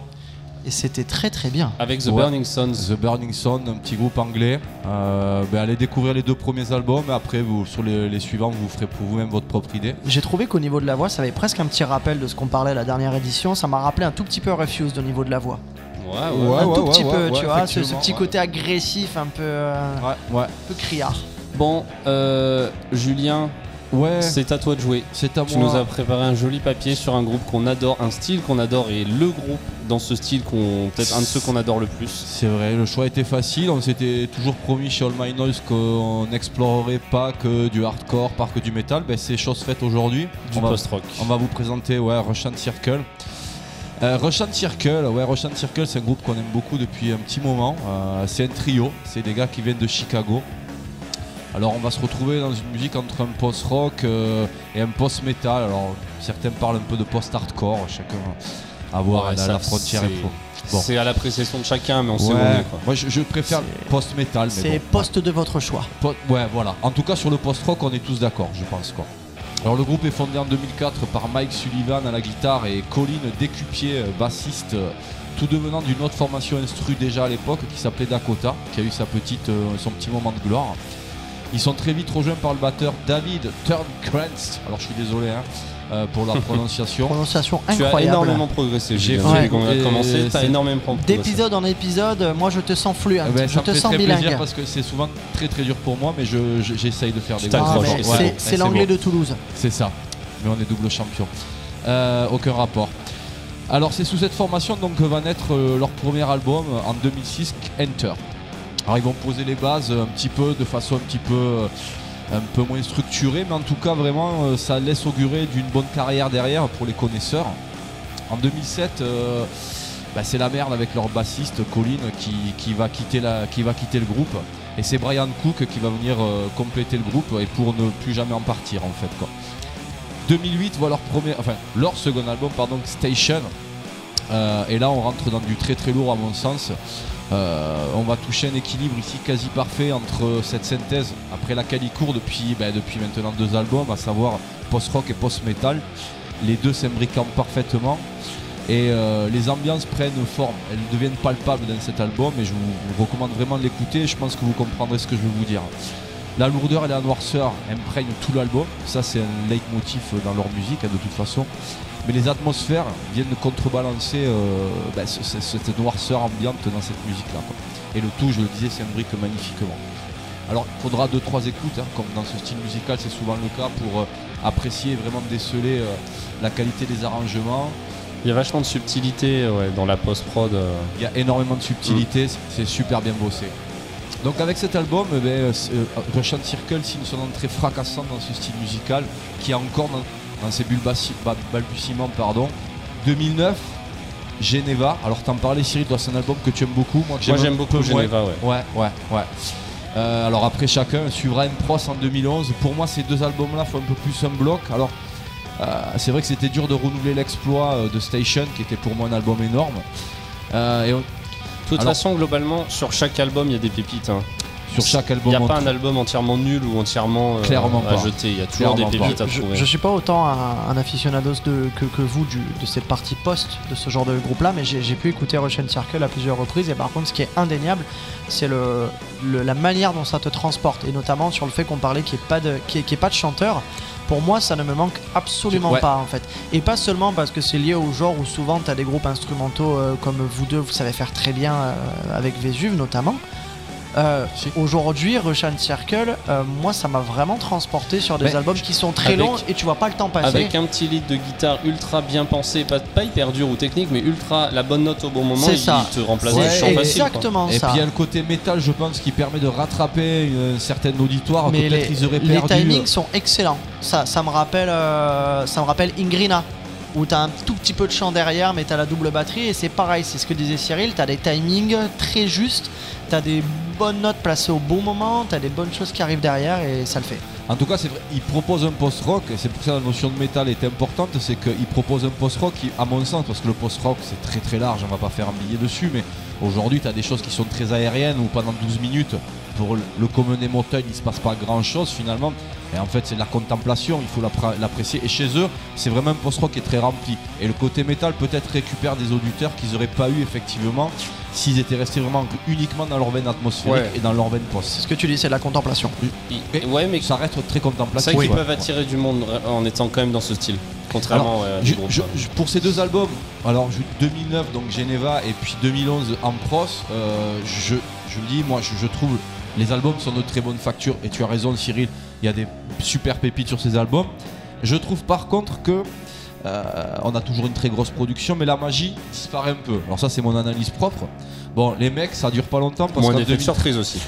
Et c'était très très bien. Avec The Ouais. Burning Sons. The Burning Sun, un petit groupe anglais. Euh, ben, allez découvrir les deux premiers albums et après, vous, sur les, les suivants, vous ferez pour vous-même votre propre idée. J'ai trouvé qu'au niveau de la voix, ça avait presque un petit rappel de ce qu'on parlait à la dernière édition. Ça m'a rappelé un tout petit peu Refused au niveau de la voix. Ouais, ouais. Ouais, un tout ouais, petit ouais, peu, ouais, tu vois, ce, petit ouais. côté agressif, un peu, euh, un peu criard. Bon, euh, Julien, Ouais, c'est à toi de jouer. c'est à Tu moi. nous as préparé un joli papier sur un groupe qu'on adore, un style qu'on adore et le groupe dans ce style qu'on peut-être un de ceux qu'on adore le plus. C'est vrai, le choix était facile. On s'était toujours promis chez All My Noise qu'on n'explorerait pas que du hardcore, pas que du metal. Ben, c'est chose faite aujourd'hui. Du post-rock. On va vous présenter ouais, Russian Circle. Euh, Russian Circle, ouais, Russian Circle, c'est un groupe qu'on aime beaucoup depuis un petit moment. Euh, c'est un trio, c'est des gars qui viennent de Chicago. Alors on va se retrouver dans une musique entre un post-rock euh, et un post-metal. Alors certains parlent un peu de post-hardcore, chacun à voir Ouais, la, frontière. Bon. C'est à l'appréciation de chacun, mais on sait où on est. Quoi. moi je, je préfère post-metal. C'est bon. poste de votre choix. Po- Ouais, voilà. En tout cas, sur le post-rock, on est tous d'accord, je pense. Quoi. Alors, le groupe est fondé en 2004 par Mike Sullivan à la guitare et Colin Décupier, euh, bassiste, euh, tout devenant d'une autre formation instru déjà à l'époque qui s'appelait Dakota, qui a eu sa petite, son petit moment de gloire. Ils sont très vite rejoints par le batteur David Turnkrantz. Alors, je suis désolé hein, euh, pour la prononciation. Prononciation Tu as incroyable. énormément progressé. J'ai qu'on a et commencé, t'as énormément progressé. D'épisode en épisode, moi je te sens fluent, Eh ben, je ça me te fait sens très bilingue. plaisir parce que c'est souvent très très dur pour moi, mais je- je- j'essaye de faire Tu des Ah, et c'est- bon. l'anglais de Toulouse. C'est ça. Mais on est double champion. Euh, aucun rapport. Alors c'est sous cette formation donc que va naître euh, leur premier album en 2006, Enter. Alors ils vont poser les bases un petit peu de façon un petit peu euh, un peu moins structurée, mais en tout cas vraiment euh, ça laisse augurer d'une bonne carrière derrière pour les connaisseurs. En 2007, euh, bah, c'est la merde avec leur bassiste Colin qui, qui va quitter la, qui va quitter le groupe. Et c'est Brian Cook qui va venir compléter le groupe et pour ne plus jamais en partir en fait quoi. 2008 voit leur premier, enfin leur second album pardon Station. Et là on rentre dans du très très lourd à mon sens. Euh, on va toucher un équilibre ici quasi parfait entre cette synthèse après laquelle il court depuis, ben, depuis maintenant deux albums, à savoir post-rock et post-metal. Les deux s'imbriquant parfaitement. Et euh, les ambiances prennent forme, elles deviennent palpables dans cet album et je vous, recommande vraiment de l'écouter, je pense que vous comprendrez ce que je vais vous dire. La lourdeur et la noirceur imprègnent tout l'album, ça c'est un leitmotiv dans leur musique hein, de toute façon. Mais les atmosphères viennent contrebalancer euh, ce- cette noirceur ambiante dans cette musique-là. Et le tout, je le disais, s'imbrique magnifiquement. Alors il faudra 2-3 écoutes, hein, comme dans ce style musical c'est souvent le cas, pour euh, apprécier et vraiment déceler euh, la qualité des arrangements, Il y a vachement de subtilité ouais, dans la post-prod. il y a énormément de subtilité, c'est- c'est super bien bossé. Donc avec cet album, eh euh, Russian Circle signe son entrée fracassante dans ce style musical, qui est encore dans, dans ses bulbassi- ba- balbutiements. Pardon. 2009, Geneva. Alors t'en parlais Cyril, toi c'est un album que tu aimes beaucoup. Moi, j'aime peu beaucoup moins. Geneva, ouais. Ouais, ouais, ouais. Euh, alors après chacun suivra une pros en 2011. Pour moi ces deux albums-là font un peu plus un bloc. Alors euh, c'est vrai que c'était dur de renouveler l'exploit euh, de Station, qui était pour moi un album énorme. Euh, et on- De toute Alors- façon, globalement, sur chaque album, il y a des pépites. hein. Sur chaque Il n'y a pas un album entièrement nul ou entièrement euh, Clairement à pas. jeter. Il y a toujours Clairement des pas. pépites à Je, trouver. je suis pas autant un, un aficionados de, que, que vous du- de cette partie post de ce genre de groupe-là, mais j'ai pu écouter Russian Circle à plusieurs reprises. Et par contre, ce qui est indéniable, c'est le, le- la manière dont ça te transporte, et notamment sur le fait qu'on parlait qu'il n'y ait, pas de- qu'il y ait- qu'il y ait pas de chanteur. Pour moi, ça ne me manque absolument Ouais. pas en fait. Et pas seulement parce que c'est lié au genre où souvent tu as des groupes instrumentaux euh, comme vous deux, vous savez faire très bien euh, avec Vésuve notamment. Euh, Si. Aujourd'hui, Russian Circle, euh, moi ça m'a vraiment transporté sur des Mais albums qui sont très avec- longs et tu vois pas le temps passer. Avec un petit lead de guitare ultra bien pensé, pas, pas hyper dur ou technique, mais ultra la bonne note au bon moment, C'est il, ça. il te remplace Ouais, le chant et facile. exactement Et ça. puis il y a le côté métal, je pense, qui permet de rattraper une certaine auditoire Mais que peut-être les, ils auraient les perdu. euh. timings sont excellents. Ça, ça me rappelle, euh, ça me rappelle Ingrina, où t'as un tout petit peu de chant derrière, mais t'as la double batterie et c'est pareil. C'est ce que disait Cyril. T'as des timings très justes, t'as des bonnes notes placées au bon moment, t'as des bonnes choses qui arrivent derrière et ça le fait. En tout cas, c'est vrai, il propose un post-rock, et c'est pour ça la notion de métal est importante, c'est qu'il propose un post-rock qui, à mon sens, parce que le post-rock c'est très très large, on va pas faire un billet dessus, mais aujourd'hui tu as des choses qui sont très aériennes où pendant 12 minutes pour le- commun des mortels, il se passe pas grand chose finalement. Et en fait, c'est de la contemplation, il faut l'apprécier. Et chez eux, c'est vraiment un post-rock qui est très rempli. Et le côté métal peut-être récupère des auditeurs qu'ils n'auraient pas eu effectivement s'ils étaient restés vraiment uniquement dans leur veine atmosphérique Ouais. et dans leur veine C'est post. ce que tu dis, c'est de la contemplation. Il- Ouais, mais Ça reste très c'est contemplatif. vrai qu'ils ouais. peuvent attirer du monde en étant quand même dans ce style. Contrairement à Je- je- quoi. je- pour ces deux albums, alors je- 2009 donc Geneva et puis 2011 en pros, euh, je, je le dis, moi je, je trouve les albums sont de très bonne facture et tu as raison Cyril, il y a des super pépites sur ces albums. Je trouve par contre que euh, on a toujours une très grosse production, mais la magie disparaît un peu. Alors ça c'est mon analyse propre. Bon, les mecs, ça dure pas longtemps parce Moins qu'en d'effets de 2000 surprise aussi.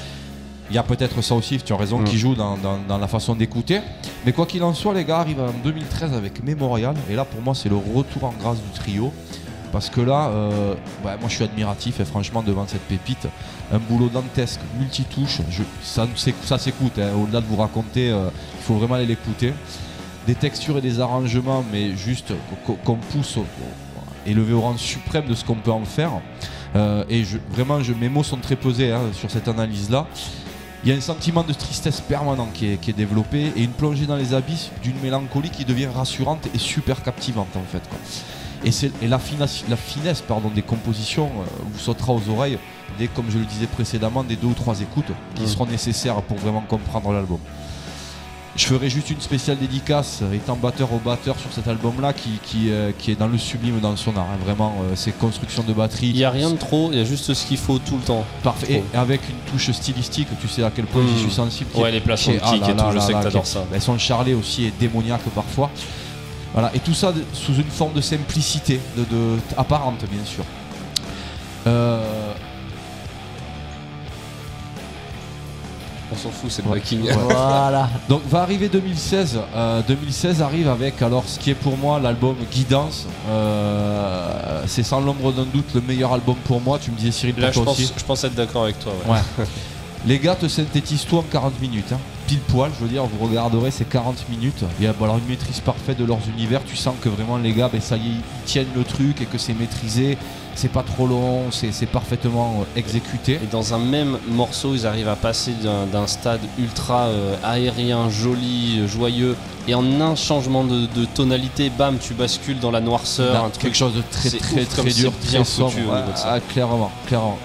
il y a peut-être ça aussi, tu as raison, Mm. qui joue dans, dans- dans la façon d'écouter. Mais quoi qu'il en soit, les gars arrivent en 2013 avec Memorial. Et là, pour moi, c'est le retour en grâce du trio. Parce que là, euh, ouais, moi je suis admiratif et franchement devant cette pépite, un boulot dantesque, multitouche, je, ça, s'éc- ça s'écoute, hein. au-delà de vous raconter, euh, il faut vraiment aller l'écouter. Des textures et des arrangements, mais juste qu'on pousse élevé au rang suprême de ce qu'on peut en faire. Euh, et vraiment, mes mots sont très pesés hein, sur cette analyse-là. Il y a un sentiment de tristesse permanent qui est, développé et une plongée dans les abysses d'une mélancolie qui devient rassurante et super captivante en fait. Et, et la, finesse, la finesse pardon, des compositions euh, vous sautera aux oreilles dès, comme je le disais précédemment, des deux ou trois écoutes qui Mm. seront nécessaires pour vraiment comprendre l'album. Je ferai juste une spéciale dédicace étant batteur au batteur sur cet album-là qui, qui, euh, qui est dans le sublime dans son art. hein. Vraiment, euh, ces constructions de batterie. Il n'y a rien de trop, il y a juste ce qu'il faut tout le temps. Parfait. Et avec une touche stylistique, tu sais à quel point Mm. j'y suis sensible. Ouais, les est- ah et tout, là je là sais là, que t'adores ça. ben, son charlet aussi est démoniaque parfois. Voilà, et tout ça de- sous une forme de simplicité, de, de- apparente bien sûr. Euh, On s'en fout, c'est le backing. Voilà. donc va arriver 2016. euh, 2016 arrive avec alors ce qui est pour moi l'album Guidance. Euh, c'est sans l'ombre d'un doute le meilleur album pour moi. Tu me disais Cyril Là, je pense, aussi. je pense être d'accord avec toi. ouais. Ouais. Les gars te synthétisent tout en 40 minutes. hein. Pile poil, je veux dire, vous regarderez ces 40 minutes. Il y a alors, une maîtrise parfaite de leurs univers. Tu sens que vraiment les gars, ben, ça y est, ils tiennent le truc et que c'est maîtrisé. C'est pas trop long, c'est parfaitement euh, exécuté. Et dans un même morceau, ils arrivent à passer d'un stade ultra euh, aérien, joli, euh, joyeux, et en un changement de, de tonalité, bam, tu bascules dans la noirceur, Dans un truc. quelque chose de très très très dur, bien très sombre. Ah, clairement, clairement.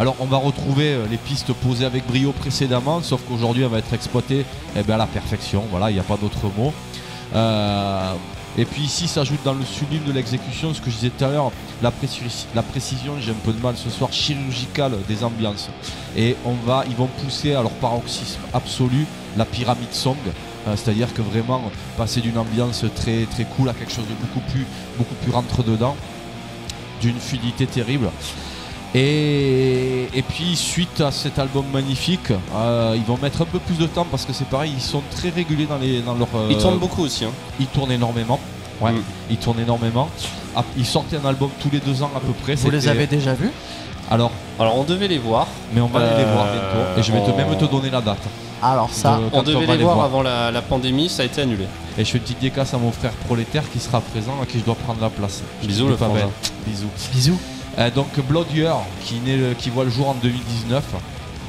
Alors on va retrouver euh, les pistes posées avec brio précédemment, sauf qu'aujourd'hui elle va être exploitée eh ben, à la perfection. Voilà, il n'y a pas d'autre mot. Euh, et puis ici s'ajoute dans le sublime de l'exécution ce que je disais tout à l'heure, la précision, j'ai un peu de mal ce soir, chirurgicale des ambiances. Et on va, ils vont pousser à leur paroxysme absolu la pyramide song. Euh, C'est-à-dire que vraiment passer d'une ambiance très très cool à quelque chose de beaucoup plus beaucoup plus rentre dedans, d'une fluidité terrible. Et, et puis suite à cet album magnifique, euh, ils vont mettre un peu plus de temps parce que c'est pareil, ils sont très réguliers dans, les, dans leur. euh, Ils tournent beaucoup aussi. hein. Ils tournent énormément. Ouais, Mm. ils tournent énormément. Ah, Ils sortaient un album tous les deux ans à peu près. Vous les avez déjà vus? Alors, Alors, on devait les voir. mais on va aller les voir Euh, bientôt. Et je vais te même te donner la date. Alors ça, De- On devait va les voir avant la, la pandémie, ça a été annulé. Et je fais une petite dédicace à mon frère prolétaire qui sera présent, à qui je dois prendre la place. Bisous, le bête. Bisous. bisous. Euh, donc Blood Year, qui, naît le- qui voit le jour en 2019.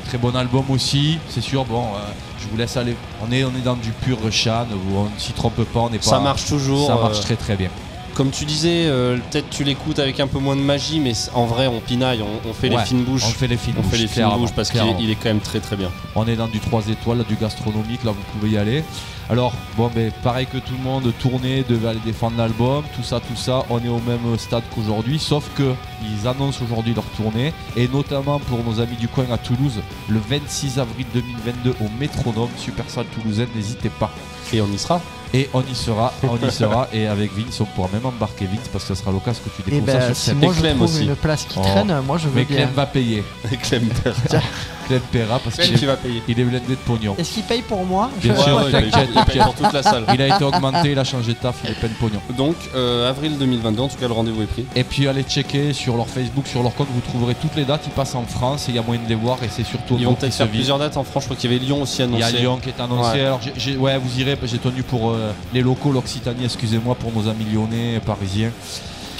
Très bon album aussi, c'est sûr. Bon, euh, je vous laisse aller. On est, on est dans du pur Shan, où on ne s'y trompe pas. On n'est pas. Ça marche toujours. Ça marche euh, très très bien. Comme tu disais, euh, peut-être tu l'écoutes avec un peu moins de magie, mais en vrai, on pinaille, on, on fait Ouais, les fines bouches. On fait les films. On fait les fines clairement, bouches parce qu'il est, quand même très très bien. On est dans du 3 étoiles, du gastronomique, là vous pouvez y aller. Alors, bon, ben, pareil que tout le monde, tourner, devait aller défendre l'album, tout ça, tout ça, on est au même stade qu'aujourd'hui, sauf que ils annoncent aujourd'hui leur tournée, et notamment pour nos amis du coin à Toulouse, le 26 avril 2022 au Métronome, Super Salle Toulousaine, n'hésitez pas. Et on y sera. Et on y sera, on y sera, et avec Vince, on pourra même embarquer Vince, parce que ça sera l'occasion que tu Et découvres ça ben sur si scène. moi Et je trouve aussi. une place qui Oh. traîne, moi je veux Mais bien. Clem va payer. Clem, Clem paiera, parce qu'il est, il est blindé de pognon. Est-ce qu'il paye pour moi Bien sûr, Ouais, ouais, il paye- t'inquiète, il paye t'inquiète. pour toute la salle. Il a été augmenté, il a changé de taf, il est plein de pognon. Donc, euh, avril 2022, en tout cas, le rendez-vous est pris. Et puis allez checker sur leur Facebook, sur leur compte, vous trouverez toutes les dates. Ils passent en France et il y a moyen de les voir et c'est surtout Ils vont peut-être faire plusieurs dates en France. Je crois qu'il y avait Lyon aussi Il y annoncé. a Lyon qui est annoncé. Ouais. Alors ouais, vous irez. J'ai tenu pour euh, les locaux, l'Occitanie. Excusez-moi pour nos amis lyonnais, parisiens.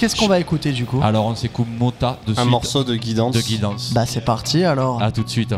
Qu'est-ce qu'on va écouter du coup? Alors on s'écoute Mota de Un suite morceau de guidance. de guidance. Bah c'est parti alors. À tout de suite.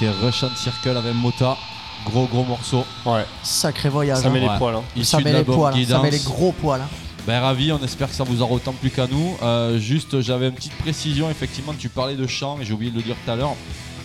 C'était Russian Circle avec Mota. Gros gros morceau. Ouais, Sacré voyage. ça hein. met les Ouais. poils. hein. Ça met les poils, hein. ça met les gros poils. hein. Ben ravi, on espère que ça vous aura autant plu qu'à nous. Euh, juste, j'avais une petite précision, effectivement, tu parlais de chant et j'ai oublié de le dire tout à l'heure.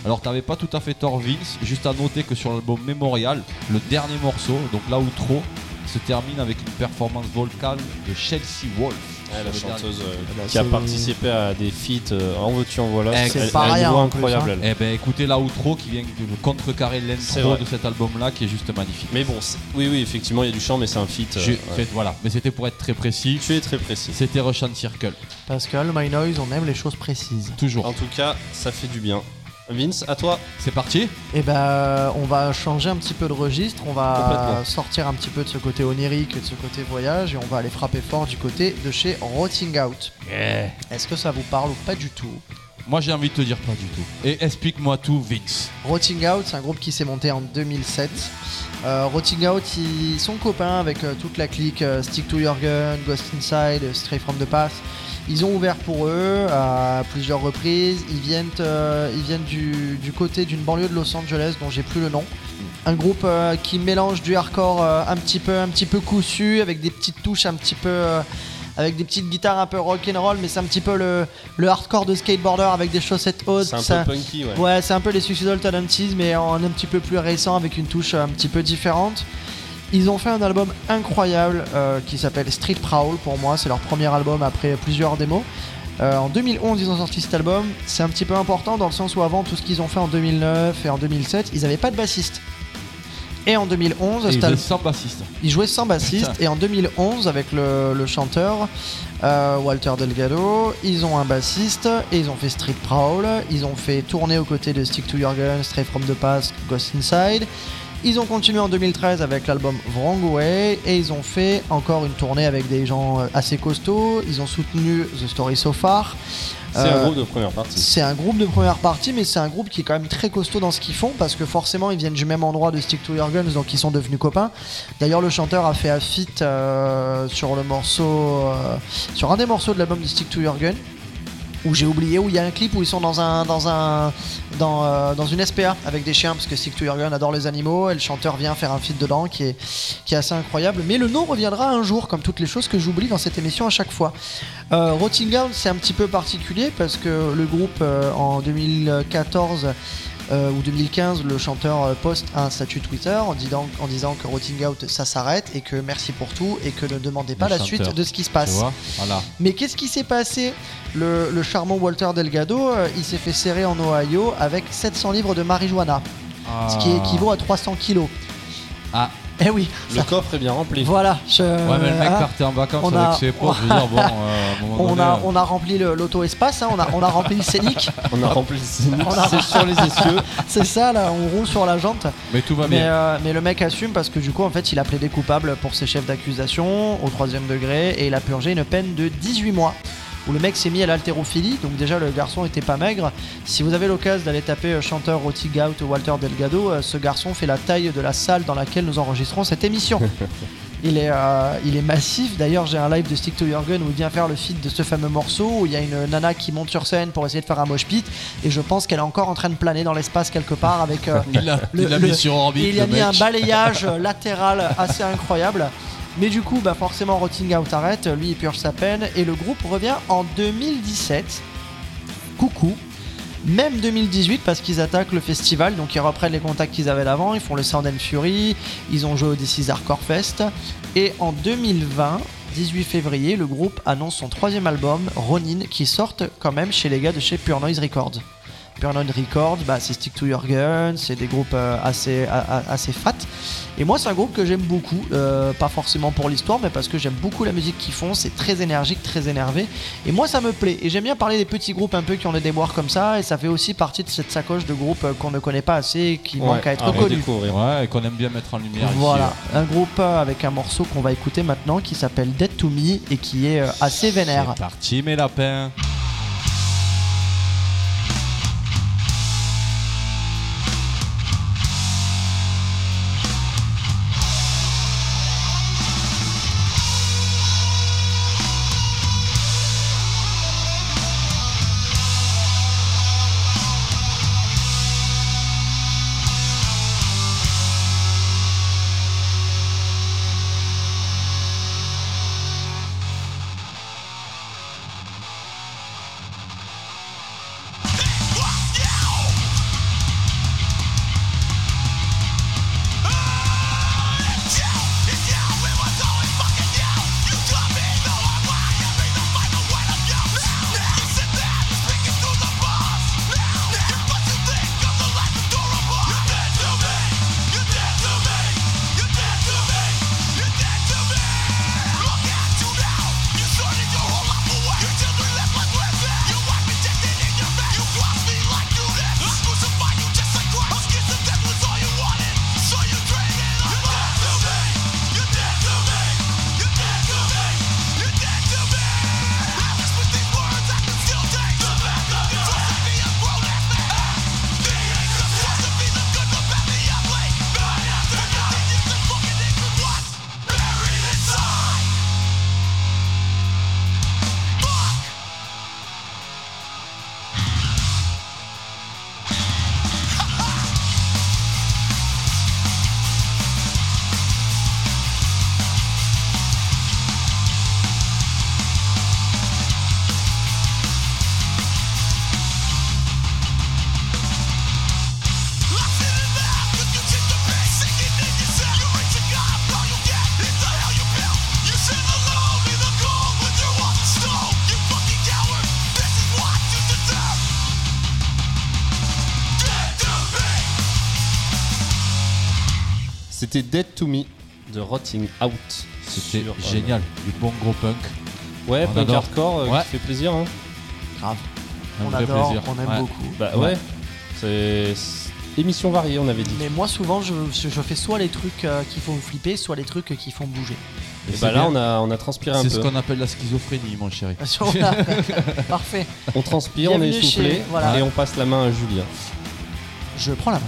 Alors, t'avais pas tout à fait tort, Vince. Juste à noter que sur l'album Memorial, le dernier morceau, donc l'outro, se termine avec une performance vocale de Chelsea Wolf. Ouais, la chanteuse euh, Bah, qui a participé à des feats euh, en veux-tu en voilà. Eh, Elle- c'est elle pas a une rien, voix en plus, incroyable. hein. elle. Eh ben écoutez l'outro qui vient de contrecarrer C'est l'intro vrai. de cet album-là qui est juste magnifique. Mais bon, c'est- oui, oui, effectivement, il y a du chant, mais c'est un feat. euh, J'ai ouais. fait- voilà, mais c'était pour être très précis. Tu es très précis. C'était Russian Circle, Pascal, My Noise, on aime les choses précises. toujours. En tout cas, ça fait du bien. Vince, à toi. C'est parti. Et ben, on va changer un petit peu de registre, on va sortir un petit peu de ce côté onirique et de ce côté voyage, et on va aller frapper fort du côté de chez Rotting Out. Est-ce que ça vous parle ou pas du tout? Moi j'ai envie de te dire pas du tout. Et explique-moi tout, Vince. Rotting Out, c'est un groupe qui s'est monté en 2007. Euh, Rotting Out, ils sont copains avec euh, toute la clique euh, Stick to Your Gun, Ghost Inside, Stray from the Path. Ils ont ouvert pour eux à plusieurs reprises. Ils viennent, ils viennent du, du côté d'une banlieue de Los Angeles dont j'ai plus le nom. Un groupe qui mélange du hardcore un petit peu, un petit peu cousu avec des petites touches un petit peu, avec des petites guitares un peu rock and roll, mais c'est un petit peu le, le hardcore de skateboarder avec des chaussettes hautes. C'est un Ça- peu punky, ouais. Ouais, c'est un peu les Suicidal Tendencies, mais en un petit peu plus récent, avec une touche un petit peu différente. Ils ont fait un album incroyable euh, qui s'appelle Street Prowl pour moi, c'est leur premier album après plusieurs démos. Euh, en 2011, ils ont sorti cet album. C'est un petit peu important dans le sens où avant tout ce qu'ils ont fait en 2009 et en 2007, ils n'avaient pas de bassiste. Et en 2011, Et al- étaient sans bassiste. ils jouaient sans bassiste Putain. et en 2011 avec le, le chanteur euh, Walter Delgado, ils ont un bassiste et ils ont fait Street Prowl, ils ont fait tourner aux côtés de Stick to Your Gun, Stray from the Past, Ghost Inside. Ils ont continué en 2013 avec l'album Wrong Way et ils ont fait encore une tournée avec des gens euh, assez costauds. Ils ont soutenu The Story So Far. C'est Euh, un groupe de première partie. c'est un groupe de première partie, mais c'est un groupe qui est quand même très costaud dans ce qu'ils font parce que forcément ils viennent du même endroit de Stick to Your Guns, donc ils sont devenus copains. D'ailleurs, le chanteur a fait un feat euh, sur le morceau, euh, sur un des morceaux de l'album de Stick to Your Gun. Où j'ai oublié, où il y a un clip où ils sont dans un dans un dans, euh, dans une SPA avec des chiens parce que Stick to Your Gun adore les animaux et le chanteur vient faire un feat dedans qui est qui est assez incroyable. Mais le nom reviendra un jour, comme toutes les choses que j'oublie dans cette émission à chaque fois. Euh, Rotting c'est un petit peu particulier parce que le groupe euh, en 2014 euh, ou 2015, le chanteur euh, poste un statut Twitter en disant, en disant que Rotting Out ça s'arrête et que merci pour tout et que ne demandez pas Le la chanteur, suite de ce qui se passe. Voilà. Mais qu'est-ce qui s'est passé? Le, le charmant Walter Delgado, euh, il s'est fait serrer en Ohio avec 700 livres de marijuana, ce qui équivaut à 300 kilos. Ah. Eh oui, Le ça- coffre est bien rempli. voilà. je- Ouais, mais le mec hein, partait en vacances on a- avec ses potes. Je veux dire, bon, euh, à un moment on donné, a, euh, on a rempli le- l'auto-espace, hein, on, a, on a rempli le scénic, On a rempli le scénic. On a- C'est sur les essieux. c'est ça là, on roule sur la jante. Mais tout va Mais, bien. euh, mais le mec assume parce que du coup en fait il a plaidé coupable pour ses chefs d'accusation au troisième degré et il a purgé une peine de 18 mois où le mec s'est mis à l'haltérophilie. Donc déjà le garçon était pas maigre. Si vous avez l'occasion d'aller taper euh, chanteur Roti Gout ou Walter Delgado euh, ce garçon fait la taille de la salle dans laquelle nous enregistrons cette émission. Il est, euh, il est massif. D'ailleurs j'ai un live de Stick to Your Gun où il vient faire le feat de ce fameux morceau où il y a une nana qui monte sur scène pour essayer de faire un mosh pit. Et je pense qu'elle est encore en train de planer dans l'espace quelque part avec euh, il l'a mis sur orbite. il a mis un balayage latéral assez incroyable. Mais du coup, bah forcément, Rotting Out arrête, lui il purge sa peine, et le groupe revient en 2017. Coucou. Même 2018 parce qu'ils attaquent le festival, donc ils reprennent les contacts qu'ils avaient d'avant, ils font le Sound and Fury, ils ont joué au DC's Hardcore Fest, et en 2020, 18 février, le groupe annonce son troisième album, Ronin, qui sort quand même chez les gars de chez Pure Noise Records. Noise Records, bah, c'est Stick to Your Gun, c'est des groupes euh, assez, assez fat. Et moi, c'est un groupe que j'aime beaucoup, euh, pas forcément pour l'histoire, mais parce que j'aime beaucoup la musique qu'ils font. C'est très énergique, très énervé. Et moi, ça me plaît. Et j'aime bien parler des petits groupes un peu qui ont des déboires comme ça. Et ça fait aussi partie de cette sacoche de groupes euh, qu'on ne connaît pas assez et qui Ouais, manque à être redécouvrir. Ouais, et qu'on aime bien mettre en lumière Voilà, ici. un groupe avec un morceau qu'on va écouter maintenant qui s'appelle Dead to Me et qui est assez vénère. C'est parti, mes lapins. Écouté Dead to Me de Rotting Out. C'était Sur, euh, génial. Du bon gros punk. Ouais, On punk adore. hardcore euh, Ouais. qui fait plaisir. Hein. Grave. On adore, plaisir. on aime Ouais. beaucoup. Bah Ouais. ouais, c'est c'est émission variée, on avait dit. Mais moi, souvent, je, je fais soit les trucs euh, qui font flipper, soit les trucs qui font bouger. Et bah là, bien. on a, on a transpiré un C'est ce peu. qu'on appelle la schizophrénie, mon chéri. Voilà. Parfait. On transpire, on est essoufflé chez- voilà. et on passe la main à Julien. Je prends la main.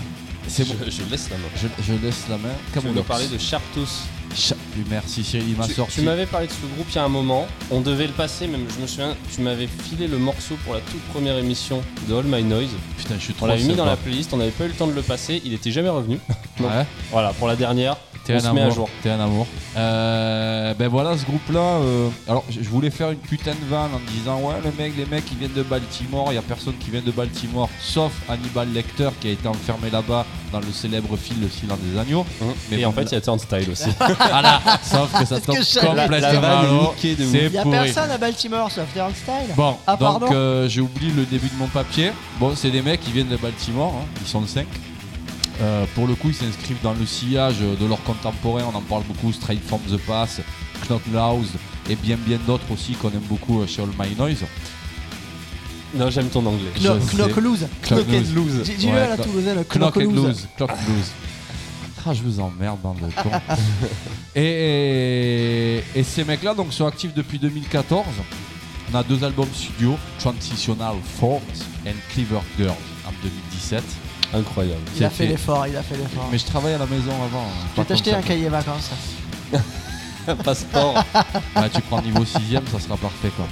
C'est je, bon. je laisse la main. Je, je laisse la main. Tu veux nous parler de Sharptooth. Cha- Merci Cyril, il m'a Tu, sorti. tu m'avais parlé de ce groupe il y a un moment. On devait le passer, même je me souviens, tu m'avais filé le morceau pour la toute première émission de All My Noise. Putain, je suis trop On l'avait mis dans la playlist, on n'avait pas eu le temps de le passer, il était jamais revenu. Donc, Ouais. Voilà, pour la dernière, T'es un amour. T'es un amour. Euh, ben voilà, ce groupe-là. euh, alors, je voulais faire une putain de vanne en disant ouais, le mec, les mecs, ils viennent de Baltimore. Il y a personne qui vient de Baltimore, sauf Hannibal Lecter qui a été enfermé là-bas dans le célèbre film Le Silence des agneaux. Mais et en fait, il y a Turnstile aussi. voilà. Sauf que ça tombe que j'allais- La- la complètement Il y a pourri. personne à Baltimore sauf Darren Style. Bon, Ah, donc euh, j'ai oublié le début de mon papier. Bon, c'est des mecs qui viennent de Baltimore, hein, ils sont 5. Pour le coup, ils s'inscrivent dans le sillage de leurs contemporains. On en parle beaucoup, Straight from the Pass, Knock Louse et bien bien d'autres aussi qu'on aime beaucoup euh, chez All My Noise. non, j'aime ton anglais. Knock, knock loose. Knock and loose. à la Toulousaine, Knock knock and loose. Knock and Lose. Ah, je vous emmerde, bande de cons. et, et ces mecs-là donc, sont actifs depuis 2014. On a deux albums studio, Transitional Force and Clever Girls en 2017. Incroyable. Il a fait l'effort, il a fait l'effort. Mais je travaille à la maison avant. hein, Je pas vais t'acheter un cahier vacances. Passeport. Ouais, tu prends niveau 6ème, ça sera parfait. Quoi.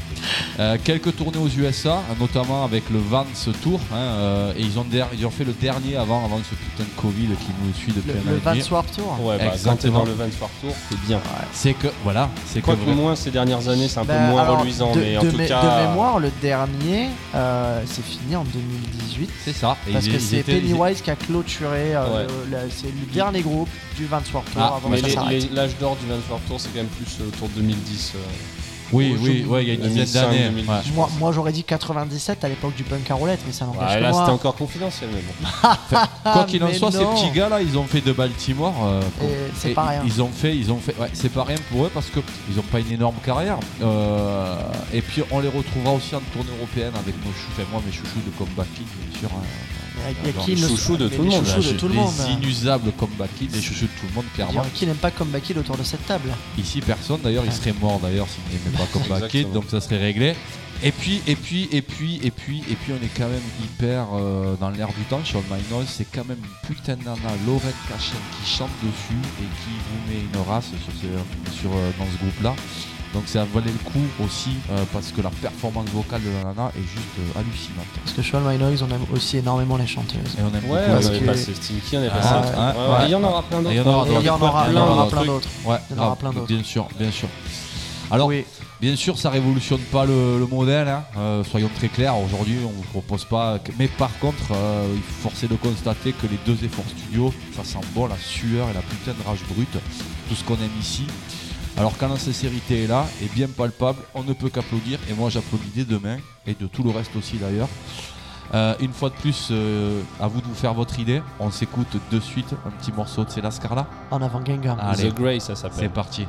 Euh, quelques tournées aux USA, notamment avec le Vance Tour. hein, euh, et ils ont, der- ils ont fait le dernier avant, avant ce putain de Covid qui nous suit depuis Le, un an le et demi. Vans Warped Tour. Ouais, bah, quand Exactement. dans le Vans War Tour, t'es bien. C'est que, voilà, c'est que Quoique vrai- moins ces dernières années, c'est un Bah, peu moins alors, reluisant, de, mais en de tout mé- cas. de mémoire, le dernier, euh, c'est fini en 2018. c'est ça. Et Parce ils- que ils c'est étaient- ils- Pennywise qui a clôturé. euh, Ouais. le- le- c'est le dernier groupe du Vans Warped Tour Ah, avant Mais que ça les- s'arrête. les- l'âge d'or du Vans War Tour, c'est quand même plus euh, autour de 2010. euh. Oui, oui, ouais, il y a une dizaine 2005, d'années. 2010. ouais. je Moi, moi j'aurais dit 97 à l'époque du punk à roulette, mais ça n'empêche Ouais, là, c'était encore confidentiel, mais bon. Quoi qu'il en mais soit, ces petits gars là, ils ont fait de Baltimore. euh, pour- Et c'est et pas rien. Ils ont fait, ils ont fait. Ouais, c'est pas rien pour eux parce que ils ont pas une énorme carrière. Euh, et puis on les retrouvera aussi en tournée européenne avec nos chouchous. Enfin, moi, mes chouchous de Comeback Kid, bien sûr. hein. Il y a- il y a Genre qui les chouchous de tout le monde, les inusables Comeback Kid, les chouchous de tout le monde, Il y clairement. Qui n'aime pas Comeback Kid autour de cette table Ici, personne d'ailleurs, il serait mort d'ailleurs s'il n'aimait pas Kid, Exactement. donc ça serait réglé. Et puis, et puis, et puis, et puis, et puis, on est quand même hyper euh, dans l'air du temps. Sur My Noise, c'est quand même une putain de nana, Lorraine Cachin, qui chante dessus et qui vous met une race sur, ce- sur, euh, dans ce groupe-là. Donc ça valait le coup aussi euh, parce que la performance vocale de la nana est juste euh, hallucinante. Parce que Sean My Noise, on aime aussi énormément les chanteuses. Et on aime Ouais, beaucoup on parce avait que- passé Stinky, on avait passé un ouais, truc. ouais, Ouais, ouais. ouais. Et il y en aura plein d'autres. Il y en aura Et il y en d'autres. aura, il y en Plein aura d'autres plein trucs. d'autres. Ouais, Il y en aura grave, plein d'autres. Bien sûr, bien sûr. Alors, oui, Bien sûr, ça révolutionne pas le, le modèle, hein. Euh, soyons très clairs. Aujourd'hui, on vous propose pas. que- Mais par contre, euh, il faut forcer de constater que les deux efforts studio, ça sent bon la sueur et la putain de rage brute, tout ce qu'on aime ici. Alors quand la sincérité est là, est bien palpable, on ne peut qu'applaudir. Et moi, j'applaudis dès demain et de tout le reste aussi d'ailleurs. Euh, une fois de plus, euh, à vous de vous faire votre idée. On s'écoute de suite un petit morceau de C'est la Scarla. en avant Gengar. Ah, Allez. The Grey, ça C'est s'appelle. parti.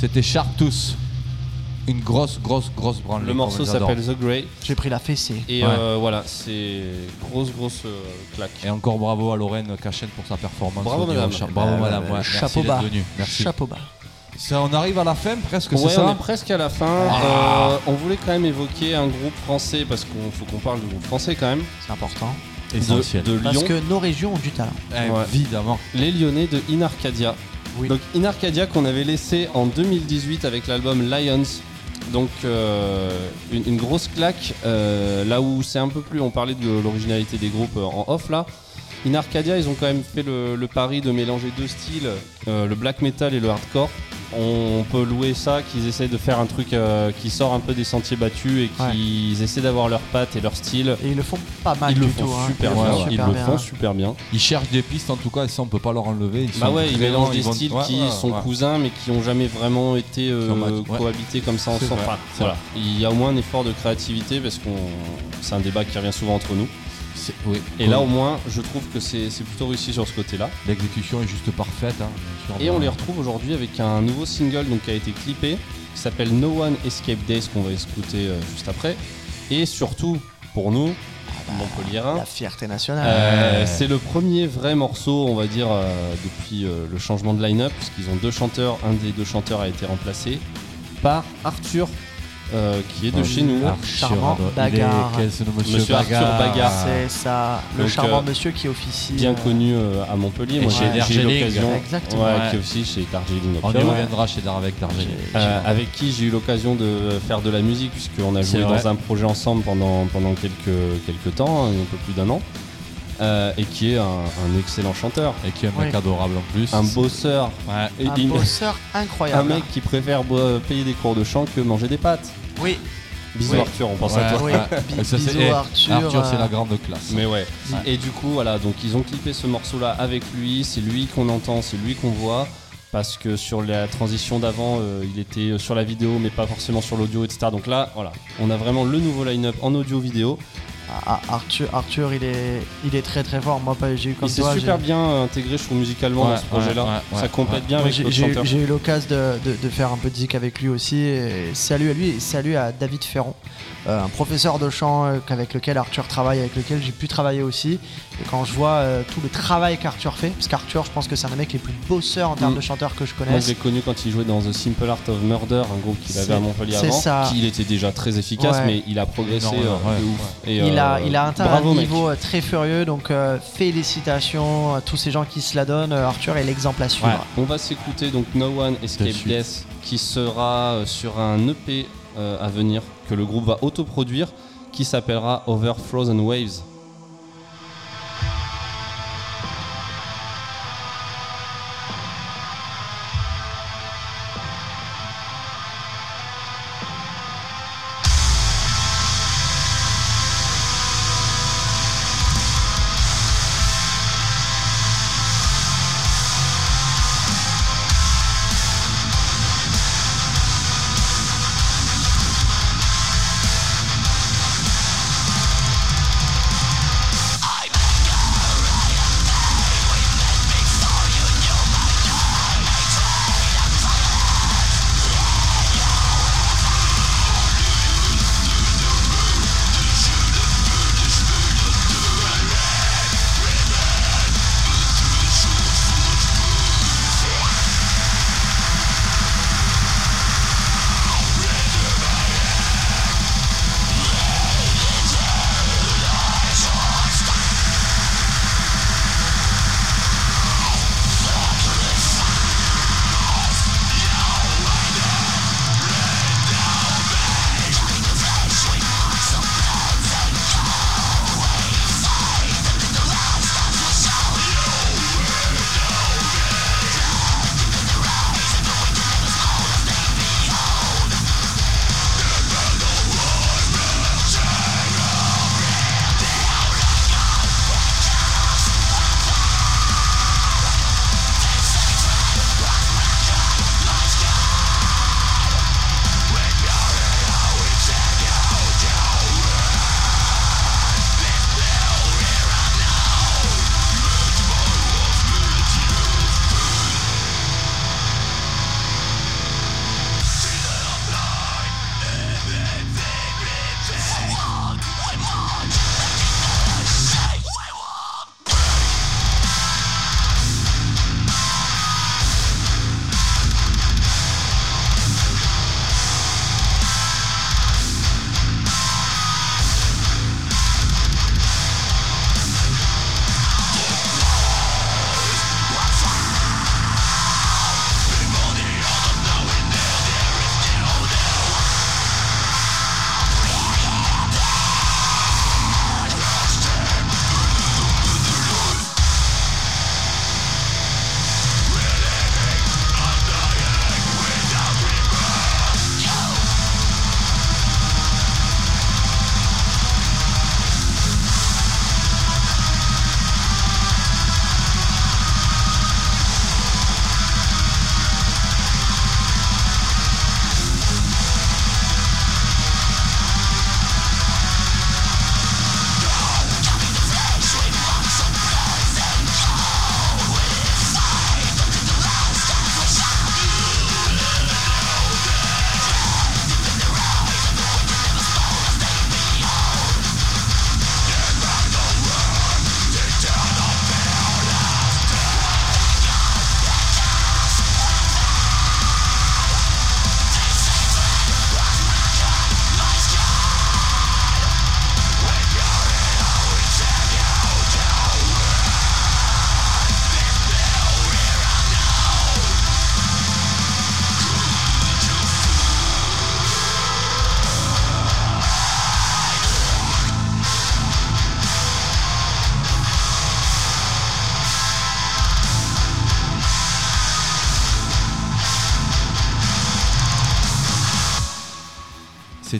C'était Sharptooth. Une grosse, grosse, grosse branlée. Le morceau s'appelle The Grey. J'ai pris la fessée. Et Ouais. euh, voilà, c'est grosse, grosse euh, claque. Et encore bravo à Lorraine Cachenne pour sa performance. Bravo, madame. Bravo Euh, madame. ouais, chapeau bas. Merci. Chapeau bas. Ça, on arrive à la fin presque, c'est ça on est presque à la fin. Ah. Euh, on voulait quand même évoquer un groupe français parce qu'il faut qu'on parle du groupe français quand même. C'est important. De, Essentiel. de Parce Lyon. que nos régions ont du talent. Ouais. Évidemment. Les Lyonnais de In Arcadia. Donc In Arcadia qu'on avait laissé en 2018 avec l'album Lions. Donc euh, une, une grosse claque. euh, là où c'est un peu plus, on parlait de l'originalité des groupes euh, en off là. In Arcadia, ils ont quand même fait le, le pari de mélanger deux styles, euh, le black metal et le hardcore. On peut louer ça, qu'ils essaient de faire un truc euh, qui sort un peu des sentiers battus et Ouais. qu'ils essaient d'avoir leurs pattes et leur style. Et ils le font pas mal Ils du le font tout. hein. super bien. Ils super le bien. font super bien. Ils cherchent des pistes en tout cas et ça on peut pas leur enlever. Ils Bah ouais, ils mélangent des ils styles qui ouais, sont ouais. cousins mais qui ont jamais vraiment été euh, cohabités comme ça ensemble. Enfin, voilà. Il y a au moins un effort de créativité parce qu'on c'est un débat qui revient souvent entre nous. Oui. Et là au moins je trouve que c'est c'est plutôt réussi sur ce côté-là. l'exécution est juste parfaite. hein. Et on les retrouve aujourd'hui avec un nouveau single donc, qui a été clippé qui s'appelle No One Escape Days qu'on va écouter euh, juste après. Et surtout pour nous, Montpelliérains, La fierté nationale. Euh, c'est le premier vrai morceau, on va dire, euh, depuis euh, le changement de line-up, puisqu'ils ont deux chanteurs. Un des deux chanteurs a été remplacé par Arthur, euh, qui est de Ouais. chez nous. Charmant est- monsieur, Monsieur Arthur Bagarre. Bagarre. C'est ça, le Donc, charmant euh, monsieur qui officie. Bien euh, connu euh, à Montpellier. Et Moi, chez j'ai- eu Darjeeling. l'occasion. Exactement. Ouais, Ouais. qui est aussi chez Darjeeling. On y reviendra chez Dar avec Darjeeling. J'ai- Euh, avec qui j'ai eu l'occasion de faire de la musique puisqu'on a joué vrai. dans un projet ensemble pendant, pendant quelques, quelques temps, hein, un peu plus d'un an, euh, et qui est un, un excellent chanteur, Et qui est un Oui. mec adorable en plus. un bosseur, Ouais. Un bosseur un incroyable. mec qui préfère payer des cours de chant que manger des pâtes. Oui, Bisous Oui. Arthur, on pense Ouais. à toi. oui. Ça, bisous eh, Arthur. Arthur, c'est euh, la grande classe. Mais ouais. Ouais. Et du coup, voilà, donc ils ont clippé ce morceau-là avec lui. C'est lui qu'on entend, c'est lui qu'on voit. Parce que sur la transition d'avant, euh, il était sur la vidéo, mais pas forcément sur l'audio, etc. Donc là, voilà, on a vraiment le nouveau line-up en audio-vidéo. Ah, ah, Arthur, Arthur, il est, il est très très fort. Moi, pas- j'ai eu comme Il s'est super j'ai- bien euh, intégré, je trouve, musicalement Ouais, dans ce projet-là. ouais, ouais, Ça complète ouais. bien Moi, avec J'ai eu, chanteur. j'ai eu l'occasion de, de- de faire un peu de zik avec lui aussi. Et salut à lui et salut à David Ferron, euh, un professeur de chant euh, avec lequel Arthur travaille, avec lequel j'ai pu travailler aussi. Et quand je vois euh, tout le travail qu'Arthur fait, parce qu'Arthur, je pense que c'est un des mecs les plus bosseurs en termes Mm. de chanteurs que je Moi, connaisse. je l'ai connu quand il jouait dans The Simple Art of Murder, un groupe qu'il avait à Montpellier c'est avant. ça. Qui, il était déjà très efficace, Ouais. mais il a progressé euh, de ouf. Et, Il a, euh, il a atteint bravo, un mec. niveau euh, très furieux, donc euh, félicitations à tous ces gens qui se la donnent. Arthur est l'exemple à suivre. On va s'écouter donc No One Escape. Death qui sera sur un EP euh, à venir que le groupe va autoproduire qui s'appellera Over Frozen Waves.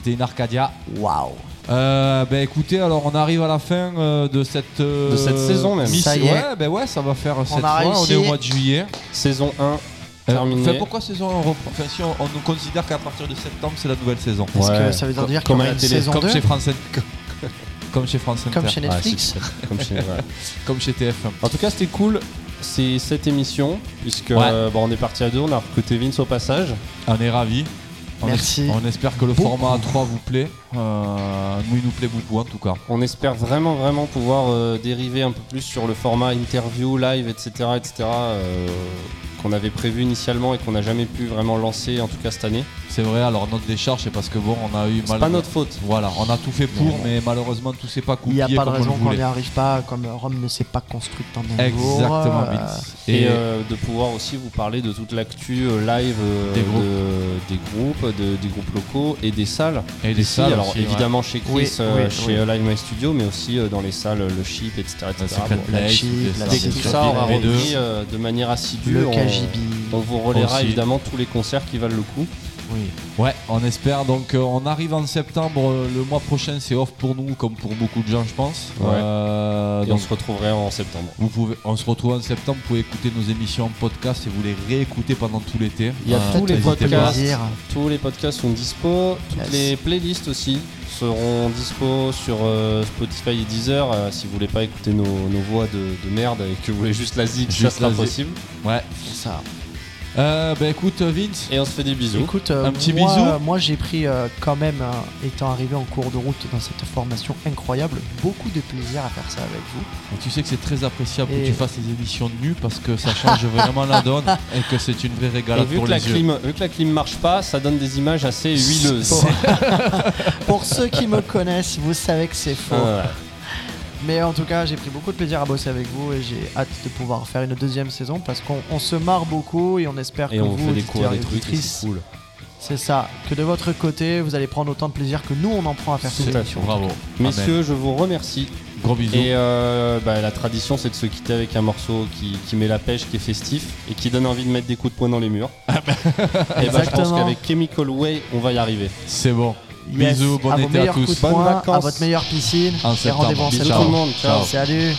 C'était une Arcadia. Waouh. Euh, ben écoutez, alors on arrive à la fin euh, de cette euh, De cette saison même. Ça y est. Ouais, ben ouais, ça va faire cette a fois. réussi. On est au mois de juillet. Saison 1 Euh, terminée. enfin, pourquoi saison on reprend Enfin, si on, on nous considère qu'à partir de septembre, c'est la nouvelle saison? Ouais. que ça veut dire qu'il y aura la une télé, saison Comme 2 chez France Comme chez France Inter. Comme chez Ouais, Netflix c'est- comme chez- ouais. Comme chez TF1. En tout cas, c'était cool. C'est cette émission, puisque Ouais. euh, bon, on est parti à deux, on a recruté Vince au passage. On est ravis. On Merci. on espère que le Beaucoup. format A3 vous plaît. Euh, nous, il nous plaît beaucoup en tout cas. On espère vraiment, vraiment pouvoir euh, dériver un peu plus sur le format interview, live, etc. etc. euh, qu'on avait prévu initialement et qu'on n'a jamais pu vraiment lancer, en tout cas cette année. C'est vrai, alors notre décharge, c'est parce que bon, on a eu C'est pas notre faute. Voilà, on a tout fait pour, mais malheureusement, tout s'est pas Il n'y a pas de raison qu'on n'y arrive pas, comme Rome ne s'est pas construite en un jour. Exactement, euh. Et, Et, euh, de pouvoir aussi vous parler de toute l'actu euh, live euh, Des groupes. de- des groupes, de- des groupes locaux et des salles. et Ici, salles alors aussi, ouais. évidemment chez Chris, Oui, euh, oui, chez oui. Live My Studio, mais aussi euh, dans les salles, le Chip, etc. etc. Bon, la Chip, la. Dès que tout ça aura euh, de manière assidue, Le on, KGB. on vous relaiera évidemment tous les concerts qui valent le coup. Oui. Ouais, on espère. Donc, euh, on arrive en septembre. euh, Le mois prochain, c'est off pour nous, comme pour beaucoup de gens, je pense. Ouais. Euh, Et donc, on se retrouverait en septembre. vous pouvez, on se retrouve en septembre. Vous pouvez écouter nos émissions en podcast et vous les réécouter pendant tout l'été. Il y a Euh, tous les podcasts. Tous les podcasts sont dispo, toutes Yes. les playlists aussi seront dispo sur euh, Spotify et Deezer. euh, si vous voulez pas écouter nos, nos voix de, de merde et que vous voulez juste la zig, ça Juste sera possible. Ouais. Ça. Euh, bah écoute, Vince. Et on se fait des bisous. Écoute, euh, Un petit moi, bisou. Moi, j'ai pris euh, quand même, euh, étant arrivé en cours de route dans cette formation incroyable, beaucoup de plaisir à faire ça avec vous. Et tu sais que c'est très appréciable Et- que tu fasses les émissions nues parce que ça change vraiment la donne et que c'est une vraie régalade vu pour que, la les yeux. clim, vu que la clim marche pas, ça donne des images assez huileuses. Pour ceux qui me connaissent, vous savez que c'est faux. Ah, ouais. Mais en tout cas, j'ai pris beaucoup de plaisir à bosser avec vous et j'ai hâte de pouvoir faire une deuxième saison parce qu'on on se marre beaucoup et on espère Et que on vous, fait découvrir des trucs c'est cool. c'est ça, que de votre côté, vous allez prendre autant de plaisir que nous, on en prend à faire cette émission. Bravo. Messieurs, je vous remercie. Gros bisous. Et euh, bah, la tradition, c'est de se quitter avec un morceau qui, qui met la pêche, qui est festif et qui donne envie de mettre des coups de poing dans les murs. et bah, je pense qu'avec Chemical Way, on va y arriver. C'est bon. Yes, Bisous, bon à vos été à meilleurs tous. coups de Bonnes poing, vacances. à votre meilleure piscine En et rendez-vous en septembre. tout le monde. Ciao. Salut